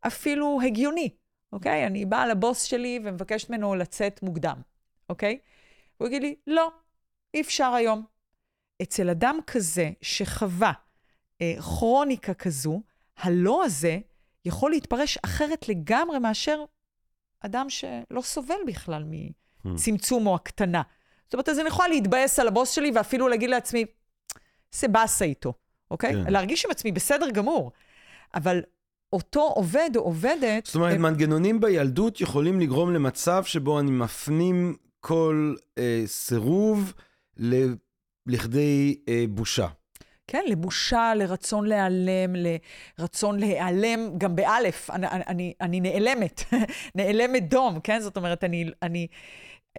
אפילו הגיוני, אוקיי? אני באה לבוס שלי ומבקשת ממנו לצאת מוקדם, אוקיי? הוא יגיד לי, לא, אי אפשר היום. אצל אדם כזה שחווה אה, כרוניקה כזו, הלא הזה יכול להתפרש אחרת לגמרי מאשר אדם שלא סובל בכלל מצמצום או הקטנה. זאת אומרת, אז אני יכולה להתבאס על הבוס שלי ואפילו להגיד לעצמי, זה באסה איתו, אוקיי? כן. להרגיש עם עצמי בסדר גמור. אבל אותו עובד או עובדת... זאת אומרת, הם... מנגנונים בילדות יכולים לגרום למצב שבו אני מפנים כל אה, סירוב ל... לכדי אה, בושה. כן, לבושה, לרצון להיעלם, לרצון להיעלם, גם באלף, אני, אני, אני נעלמת, נעלמת דום, כן? זאת אומרת, אני, אני...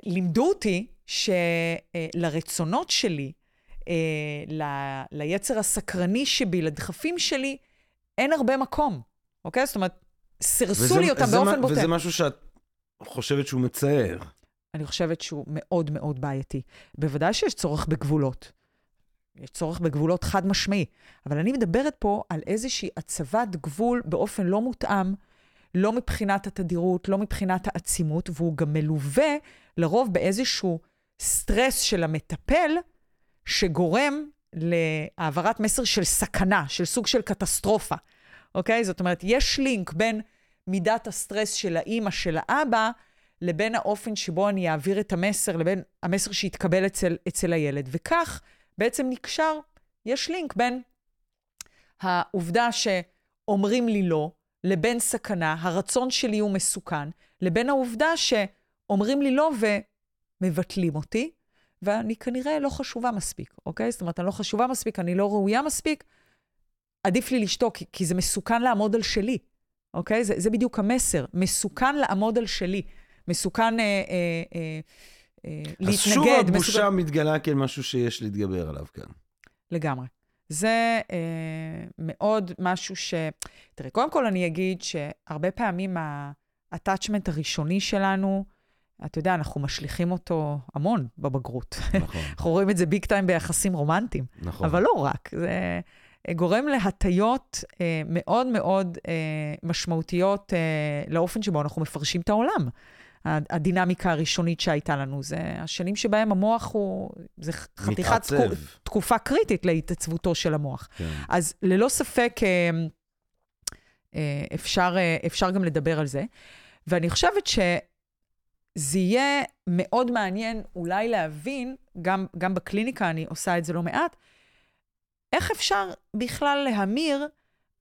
לימדו אותי שלרצונות שלי, אה, ל, ליצר הסקרני שבי, לדחפים שלי, אין הרבה מקום, אוקיי? זאת אומרת, סירסו וזה, לי אותם באופן בוטה. וזה משהו שאת חושבת שהוא מצער. אני חושבת שהוא מאוד מאוד בעייתי. בוודאי שיש צורך בגבולות. יש צורך בגבולות חד משמעי. אבל אני מדברת פה על איזושהי הצבת גבול באופן לא מותאם, לא מבחינת התדירות, לא מבחינת העצימות, והוא גם מלווה לרוב באיזשהו סטרס של המטפל, שגורם להעברת מסר של סכנה, של סוג של קטסטרופה, אוקיי? זאת אומרת, יש לינק בין מידת הסטרס של האימא, של האבא, לבין האופן שבו אני אעביר את המסר, לבין המסר שיתקבל אצל, אצל הילד. וכך, בעצם נקשר, יש לינק בין העובדה שאומרים לי לא, לבין סכנה, הרצון שלי הוא מסוכן, לבין העובדה שאומרים לי לא ומבטלים אותי, ואני כנראה לא חשובה מספיק, אוקיי? זאת אומרת, אני לא חשובה מספיק, אני לא ראויה מספיק, עדיף לי לשתוק, כי זה מסוכן לעמוד על שלי, אוקיי? זה, זה בדיוק המסר, מסוכן לעמוד על שלי, מסוכן אה, אה, אה, אה, להתנגד. אז שוב הבושה מסוגל... מתגלה כמשהו שיש להתגבר עליו כאן. לגמרי. זה אה, מאוד משהו ש... תראה, קודם כל אני אגיד שהרבה פעמים ה-attachment הראשוני שלנו, אתה יודע, אנחנו משליכים אותו המון בבגרות. נכון. אנחנו רואים את זה ביג טיים ביחסים רומנטיים. נכון. אבל לא רק, זה גורם להטיות אה, מאוד מאוד אה, משמעותיות אה, לאופן שבו אנחנו מפרשים את העולם. הדינמיקה הראשונית שהייתה לנו. זה השנים שבהם המוח הוא, זה חתיכת תקו, תקופה קריטית להתעצבותו של המוח. כן. אז ללא ספק אה, אה, אפשר, אה, אפשר גם לדבר על זה. ואני חושבת שזה יהיה מאוד מעניין אולי להבין, גם, גם בקליניקה אני עושה את זה לא מעט, איך אפשר בכלל להמיר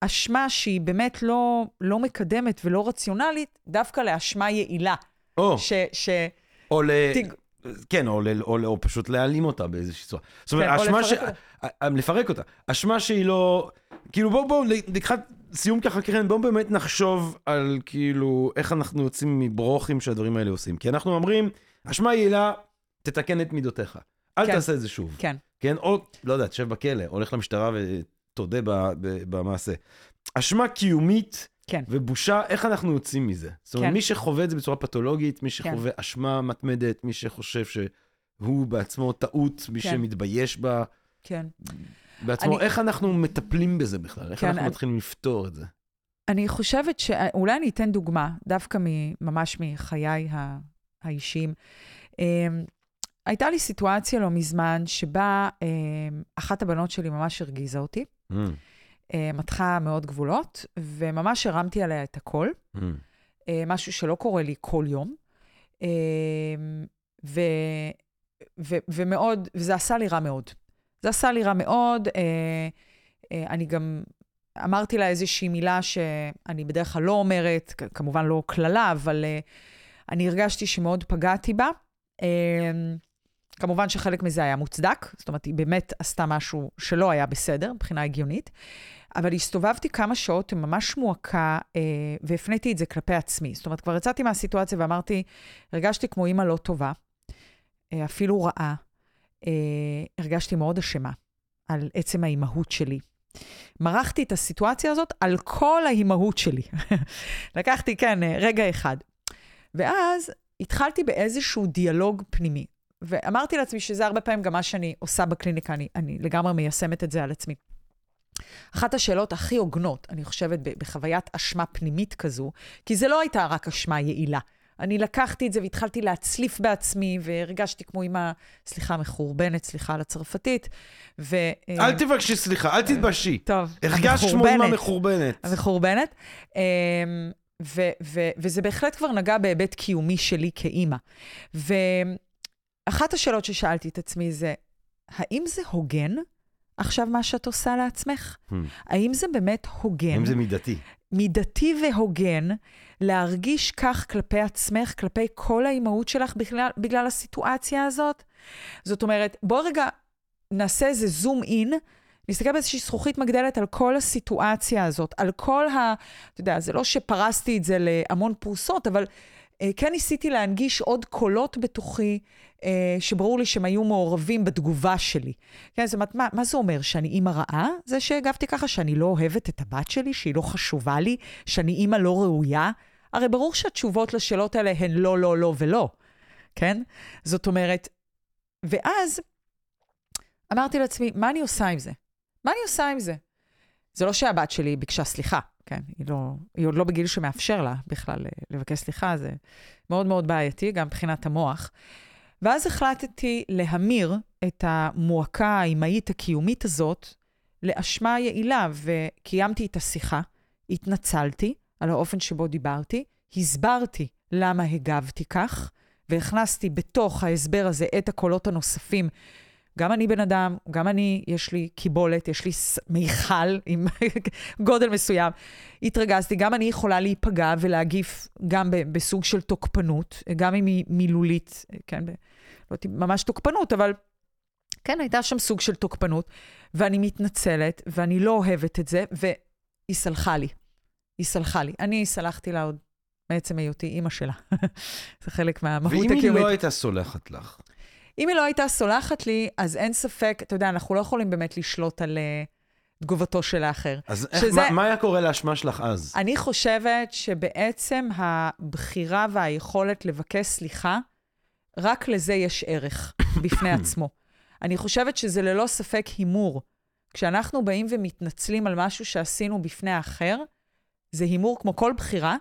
אשמה שהיא באמת לא, לא מקדמת ולא רציונלית, דווקא לאשמה יעילה. או. ש... ש... או ל... תג... כן, או, ל... או. או פשוט להעלים אותה באיזושהי צורה. זאת אומרת, כן, אשמה ש... אותה. לפרק אותה. אשמה שהיא לא... כאילו, בואו, בואו, לקחת סיום ככה, קרן, בואו באמת נחשוב על כאילו, איך אנחנו יוצאים מברוכים שהדברים האלה עושים. כי אנחנו אומרים, אשמה יעילה, תתקן את מידותיך. אל כן. תעשה את זה שוב. כן. כן, או, לא יודע, תשב בכלא, הולך למשטרה ותודה במעשה. אשמה קיומית, כן. ובושה, איך אנחנו יוצאים מזה? זאת אומרת, כן. מי שחווה את זה בצורה פתולוגית, מי שחווה כן. אשמה מתמדת, מי שחושב שהוא בעצמו טעות, מי כן. שמתבייש בה, כן. בעצמו, אני... איך אנחנו מטפלים בזה בכלל? איך כן, אנחנו אני... מתחילים לפתור את זה? אני חושבת ש... אולי אני אתן דוגמה, דווקא ממש מחיי האישיים. אמ, הייתה לי סיטואציה לא מזמן שבה אמ, אחת הבנות שלי ממש הרגיזה אותי. Mm. אה, מתחה מאוד גבולות, וממש הרמתי עליה את הכל. Mm. אה, משהו שלא קורה לי כל יום. אה, ו, ו, ומאוד, וזה עשה לי רע מאוד. זה עשה לי רע מאוד. אה, אה, אני גם אמרתי לה איזושהי מילה שאני בדרך כלל לא אומרת, כמובן לא קללה, אבל אה, אני הרגשתי שמאוד פגעתי בה. אה, כמובן שחלק מזה היה מוצדק, זאת אומרת, היא באמת עשתה משהו שלא היה בסדר מבחינה הגיונית, אבל הסתובבתי כמה שעות ממש מועקה, אה, והפניתי את זה כלפי עצמי. זאת אומרת, כבר יצאתי מהסיטואציה ואמרתי, הרגשתי כמו אימא לא טובה, אה, אפילו רעה. אה, הרגשתי מאוד אשמה על עצם האימהות שלי. מרחתי את הסיטואציה הזאת על כל האימהות שלי. לקחתי, כן, רגע אחד. ואז התחלתי באיזשהו דיאלוג פנימי. ואמרתי לעצמי שזה הרבה פעמים גם מה שאני עושה בקליניקה, אני, אני לגמרי מיישמת את זה על עצמי. אחת השאלות הכי הוגנות, אני חושבת, בחוויית אשמה פנימית כזו, כי זה לא הייתה רק אשמה יעילה. אני לקחתי את זה והתחלתי להצליף בעצמי, והרגשתי כמו אימא, סליחה, מחורבנת, סליחה על הצרפתית, ו... אל תבקשי סליחה, אל תתבשי. טוב, הרגשת כמו אימא מחורבנת. המחורבנת. אמ, ו- ו- וזה בהחלט כבר נגע בהיבט קיומי שלי כאימא. ואחת השאלות ששאלתי את עצמי זה, האם זה הוגן עכשיו מה שאת עושה לעצמך? Hmm. האם זה באמת הוגן? האם זה מידתי? מידתי והוגן להרגיש כך כלפי עצמך, כלפי כל האימהות שלך בגלל, בגלל הסיטואציה הזאת? זאת אומרת, בואו רגע נעשה איזה זום אין, נסתכל באיזושהי זכוכית מגדלת על כל הסיטואציה הזאת, על כל ה... אתה יודע, זה לא שפרסתי את זה להמון פרוסות, אבל אה, כן ניסיתי להנגיש עוד קולות בתוכי, אה, שברור לי שהם היו מעורבים בתגובה שלי. כן, זאת אומרת, מה, מה זה אומר? שאני אימא רעה? זה שהגבתי ככה שאני לא אוהבת את הבת שלי, שהיא לא חשובה לי, שאני אימא לא ראויה? הרי ברור שהתשובות לשאלות האלה הן לא, לא, לא ולא, כן? זאת אומרת, ואז אמרתי לעצמי, מה אני עושה עם זה? מה אני עושה עם זה? זה לא שהבת שלי ביקשה סליחה, כן? היא, לא, היא עוד לא בגיל שמאפשר לה בכלל לבקש סליחה, זה מאוד מאוד בעייתי, גם מבחינת המוח. ואז החלטתי להמיר את המועקה האימהית הקיומית הזאת לאשמה יעילה, וקיימתי את השיחה, התנצלתי על האופן שבו דיברתי, הסברתי למה הגבתי כך, והכנסתי בתוך ההסבר הזה את הקולות הנוספים גם אני בן אדם, גם אני, יש לי קיבולת, יש לי מיכל עם גודל מסוים. התרגזתי, גם אני יכולה להיפגע ולהגיף גם בסוג של תוקפנות, גם אם היא מילולית, כן, לא ממש תוקפנות, אבל כן, הייתה שם סוג של תוקפנות, ואני מתנצלת, ואני לא אוהבת את זה, והיא סלחה לי. היא סלחה לי. אני סלחתי לה עוד מעצם היותי אימא שלה. זה חלק מהמהות הקיומית. ואם היא לא הייתה סולחת לך? אם היא לא הייתה סולחת לי, אז אין ספק, אתה יודע, אנחנו לא יכולים באמת לשלוט על uh, תגובתו של האחר. אז איך, שזה, מה, מה היה קורה לאשמה שלך אז? אני חושבת שבעצם הבחירה והיכולת לבקש סליחה, רק לזה יש ערך בפני עצמו. אני חושבת שזה ללא ספק הימור. כשאנחנו באים ומתנצלים על משהו שעשינו בפני האחר, זה הימור כמו כל בחירה,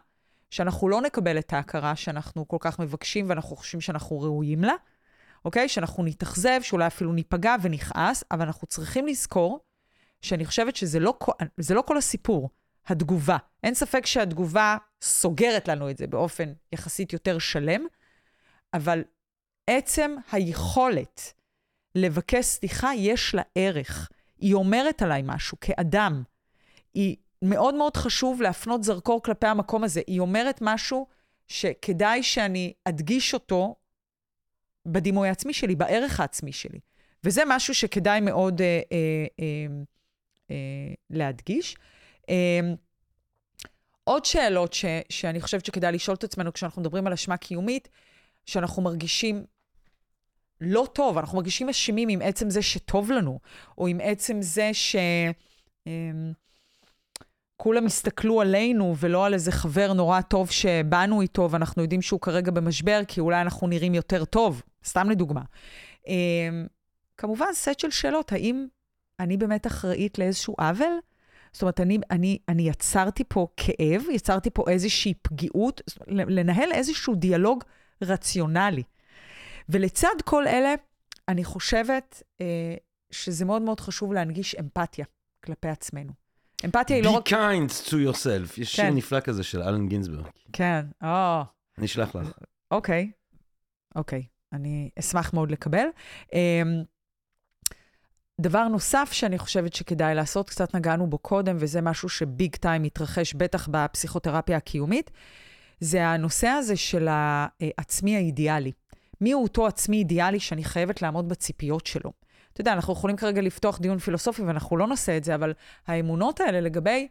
שאנחנו לא נקבל את ההכרה שאנחנו כל כך מבקשים ואנחנו חושבים שאנחנו ראויים לה, אוקיי? שאנחנו נתאכזב, שאולי אפילו ניפגע ונכעס, אבל אנחנו צריכים לזכור שאני חושבת שזה לא, לא כל הסיפור, התגובה. אין ספק שהתגובה סוגרת לנו את זה באופן יחסית יותר שלם, אבל עצם היכולת לבקש סליחה, יש לה ערך. היא אומרת עליי משהו כאדם. היא מאוד מאוד חשוב להפנות זרקור כלפי המקום הזה. היא אומרת משהו שכדאי שאני אדגיש אותו בדימוי העצמי שלי, בערך העצמי שלי. וזה משהו שכדאי מאוד אה, אה, אה, אה, להדגיש. אה, עוד שאלות ש, שאני חושבת שכדאי לשאול את עצמנו כשאנחנו מדברים על אשמה קיומית, שאנחנו מרגישים לא טוב, אנחנו מרגישים אשמים עם עצם זה שטוב לנו, או עם עצם זה ש... אה, כולם הסתכלו עלינו ולא על איזה חבר נורא טוב שבאנו איתו ואנחנו יודעים שהוא כרגע במשבר, כי אולי אנחנו נראים יותר טוב, סתם לדוגמה. אמ, כמובן, סט של שאלות, האם אני באמת אחראית לאיזשהו עוול? זאת אומרת, אני, אני, אני יצרתי פה כאב, יצרתי פה איזושהי פגיעות, לנהל איזשהו דיאלוג רציונלי. ולצד כל אלה, אני חושבת אה, שזה מאוד מאוד חשוב להנגיש אמפתיה כלפי עצמנו. אמפתיה היא לא Be רק... kind to yourself. יש שיר כן. נפלא כזה של אלן גינזברג. כן, או, אני אשלח לך. אוקיי. אוקיי, אני אשמח מאוד לקבל. אמ, דבר נוסף שאני חושבת שכדאי לעשות, קצת נגענו בו קודם, וזה משהו שביג טיים מתרחש בטח בפסיכותרפיה הקיומית, זה הנושא הזה של העצמי האידיאלי. מי הוא אותו עצמי אידיאלי שאני חייבת לעמוד בציפיות שלו? אתה יודע, אנחנו יכולים כרגע לפתוח דיון פילוסופי, ואנחנו לא נעשה את זה, אבל האמונות האלה לגבי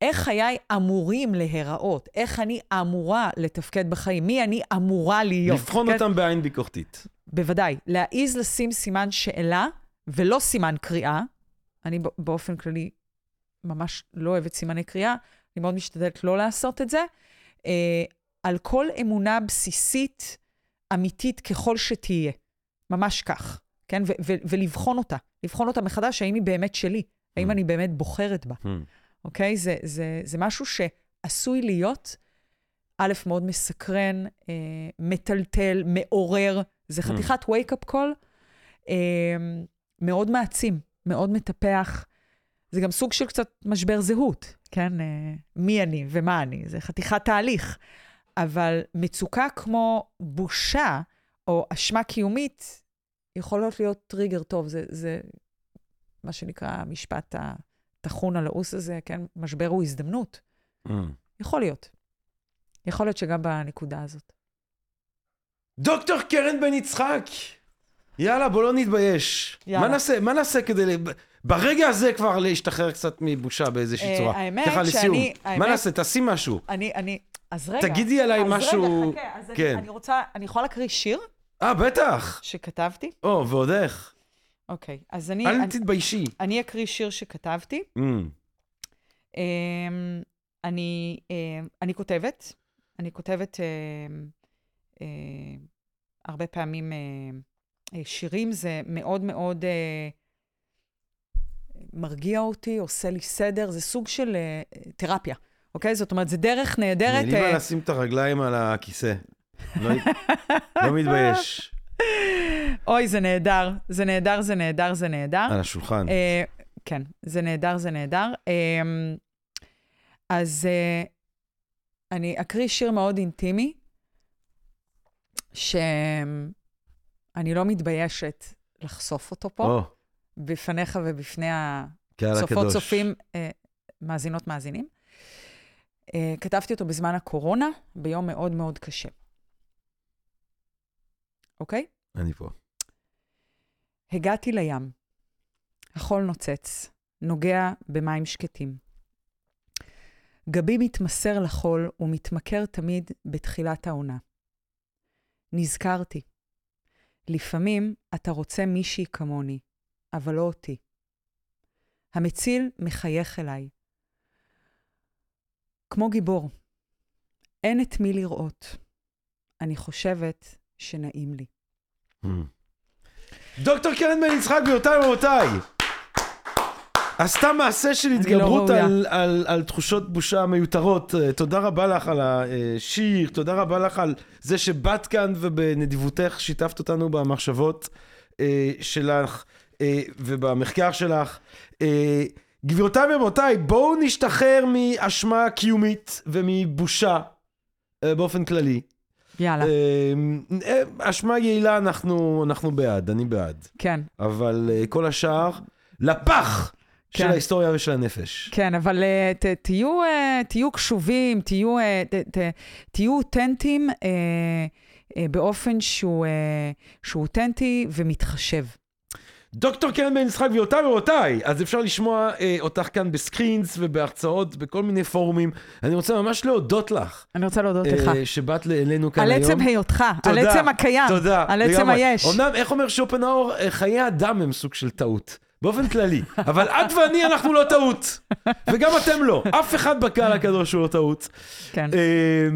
איך חיי אמורים להיראות, איך אני אמורה לתפקד בחיים, מי אני אמורה להיות. לבחון כן? אותם בעין ביקורתית. בוודאי. להעיז לשים סימן שאלה ולא סימן קריאה. אני באופן כללי ממש לא אוהבת סימני קריאה, אני מאוד משתדלת לא לעשות את זה. אה, על כל אמונה בסיסית, אמיתית ככל שתהיה. ממש כך, כן? ו- ו- ולבחון אותה. לבחון אותה מחדש, האם היא באמת שלי? האם Mm. אני באמת בוחרת בה? Hmm. אוקיי? זה, זה, זה משהו שעשוי להיות, א', מאוד מסקרן, אה, מטלטל, מעורר. זה חתיכת wake-up call אה, מאוד מעצים, מאוד מטפח. זה גם סוג של קצת משבר זהות, כן? אה, מי אני ומה אני, זה חתיכת תהליך. אבל מצוקה כמו בושה או אשמה קיומית יכולות להיות טריגר טוב. זה, זה מה שנקרא המשפט הטחון הלעוס הזה, כן? משבר הוא הזדמנות. Hmm. יכול להיות. יכול להיות שגם בנקודה הזאת. דוקטור קרן בן יצחק, יאללה, בוא לא נתבייש. יאללה. מה נעשה, מה נעשה כדי... ברגע הזה כבר להשתחרר קצת מבושה באיזושהי אה, צורה. האמת ככה, שאני- לסיום. מה האמת- נעשה? תעשי משהו. אני, אני, אז רגע. תגידי עליי אז משהו- רגע, חכה, אז כן. אני, אני רוצה, אני יכולה להקריא שיר אה, בטח. שכתבתי? או, ועוד איך. אוקיי, אז אני, אל אני, תתביישי. אני אקריא שיר שכתבתי. Hmm. אמ, אני, אמ, אני כותבת, אני כותבת אמ, אמ, הרבה פעמים אה, שירים, זה מאוד מאוד אה, מרגיע אותי, עושה לי סדר, זה סוג של אה, תרפיה, אוקיי? זאת אומרת, זה דרך נהדרת. נעלי אה, מה לשים את הרגליים על הכיסא. לא לא מתבייש. אוי, זה נהדר, זה נהדר, זה נהדר, זה נהדר. על השולחן. אה, כן, זה נהדר, זה נהדר. אה, אז אה, אני אקריא שיר מאוד אינטימי, שאני לא מתביישת לחשוף אותו פה, בפניך ובפני הצופות. צופים, אה, מאזינות, מאזינים. אה, כתבתי אותו בזמן הקורונה, ביום מאוד מאוד קשה. אוקיי? אני פה. הגעתי לים. החול נוצץ, נוגע במים שקטים. גבי מתמסר לחול ומתמכר תמיד בתחילת העונה. נזכרתי. לפעמים אתה רוצה מישהי כמוני, אבל לא אותי. המציל מחייך אליי. כמו גיבור. אין את מי לראות. אני חושבת שנעים לי. Hmm. דוקטור קרן בן יצחק, גבירותיי ורבותיי, עשתה מעשה של לא התגברות. על, על, על תחושות בושה מיותרות. אה, תודה רבה לך על השיר, תודה רבה לך על זה שבאת כאן ובנדיבותך שיתפת אותנו במחשבות אה, שלך אה, ובמחקר שלך. גבירותיי ורבותיי, בואו נשתחרר מאשמה קיומית ומבושה באופן כללי. יאללה, אה, אה, אשמה יעילה אנחנו, אנחנו בעד, אני בעד. כן. אבל אה, כל השאר, לפח של כן. ההיסטוריה ושל הנפש. כן, אבל uh, ת, תהיו, uh, תהיו קשובים, תהיו, uh, ת, ת, תהיו אותנטיים uh, uh, באופן שהוא, uh, שהוא אותנטי ומתחשב. דוקטור קרן בן יצחק גבירותיי ורבותיי, אז אפשר לשמוע אה, אותך כאן בסקרינס ובהרצאות בכל מיני פורומים. אני רוצה ממש להודות לך, אני רוצה להודות לך. אה, שבאת אלינו כאן על היום. עצם היותך, על תודה, עצם הקיים, תודה. על עצם לגמרי. היש. אמנם, איך אומר שופנהאור, אה, חיי אדם הם סוג של טעות. באופן כללי. אבל את ואני, אנחנו לא טעות. וגם אתם לא. אף אחד בקהל הקדוש הוא לא טעות. כן. אה,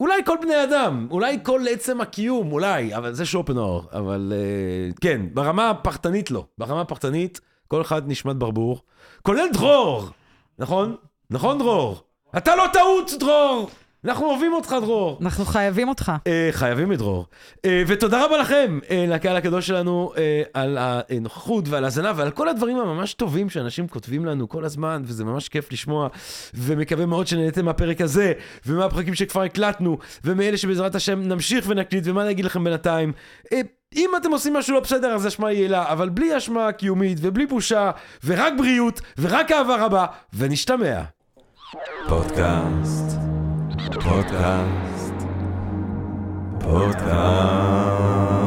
אולי כל בני אדם, אולי כל עצם הקיום, אולי, אבל זה שופנהאור. אבל אה, כן, ברמה הפרטנית לא. ברמה הפרטנית, כל אחד נשמת ברבור. כולל דרור, נכון? נכון, דרור? אתה לא טעות, דרור! אנחנו אוהבים אותך, דרור. אנחנו חייבים אותך. אה, חייבים את דרור. אה, ותודה רבה לכם, אה, לקהל הקדוש שלנו, אה, על הנוכחות ועל ההאזנה ועל כל הדברים הממש טובים שאנשים כותבים לנו כל הזמן, וזה ממש כיף לשמוע, ומקווה מאוד שנהנתם מהפרק הזה, ומהפרקים שכבר הקלטנו, ומאלה שבעזרת השם נמשיך ונקליט, ומה אני אגיד לכם בינתיים? אה, אם אתם עושים משהו לא בסדר, אז אשמה יעילה, אבל בלי אשמה קיומית ובלי בושה, ורק בריאות, ורק אהבה רבה, ונשתמע. פודקאסט, פודקאסט, פודקאסט.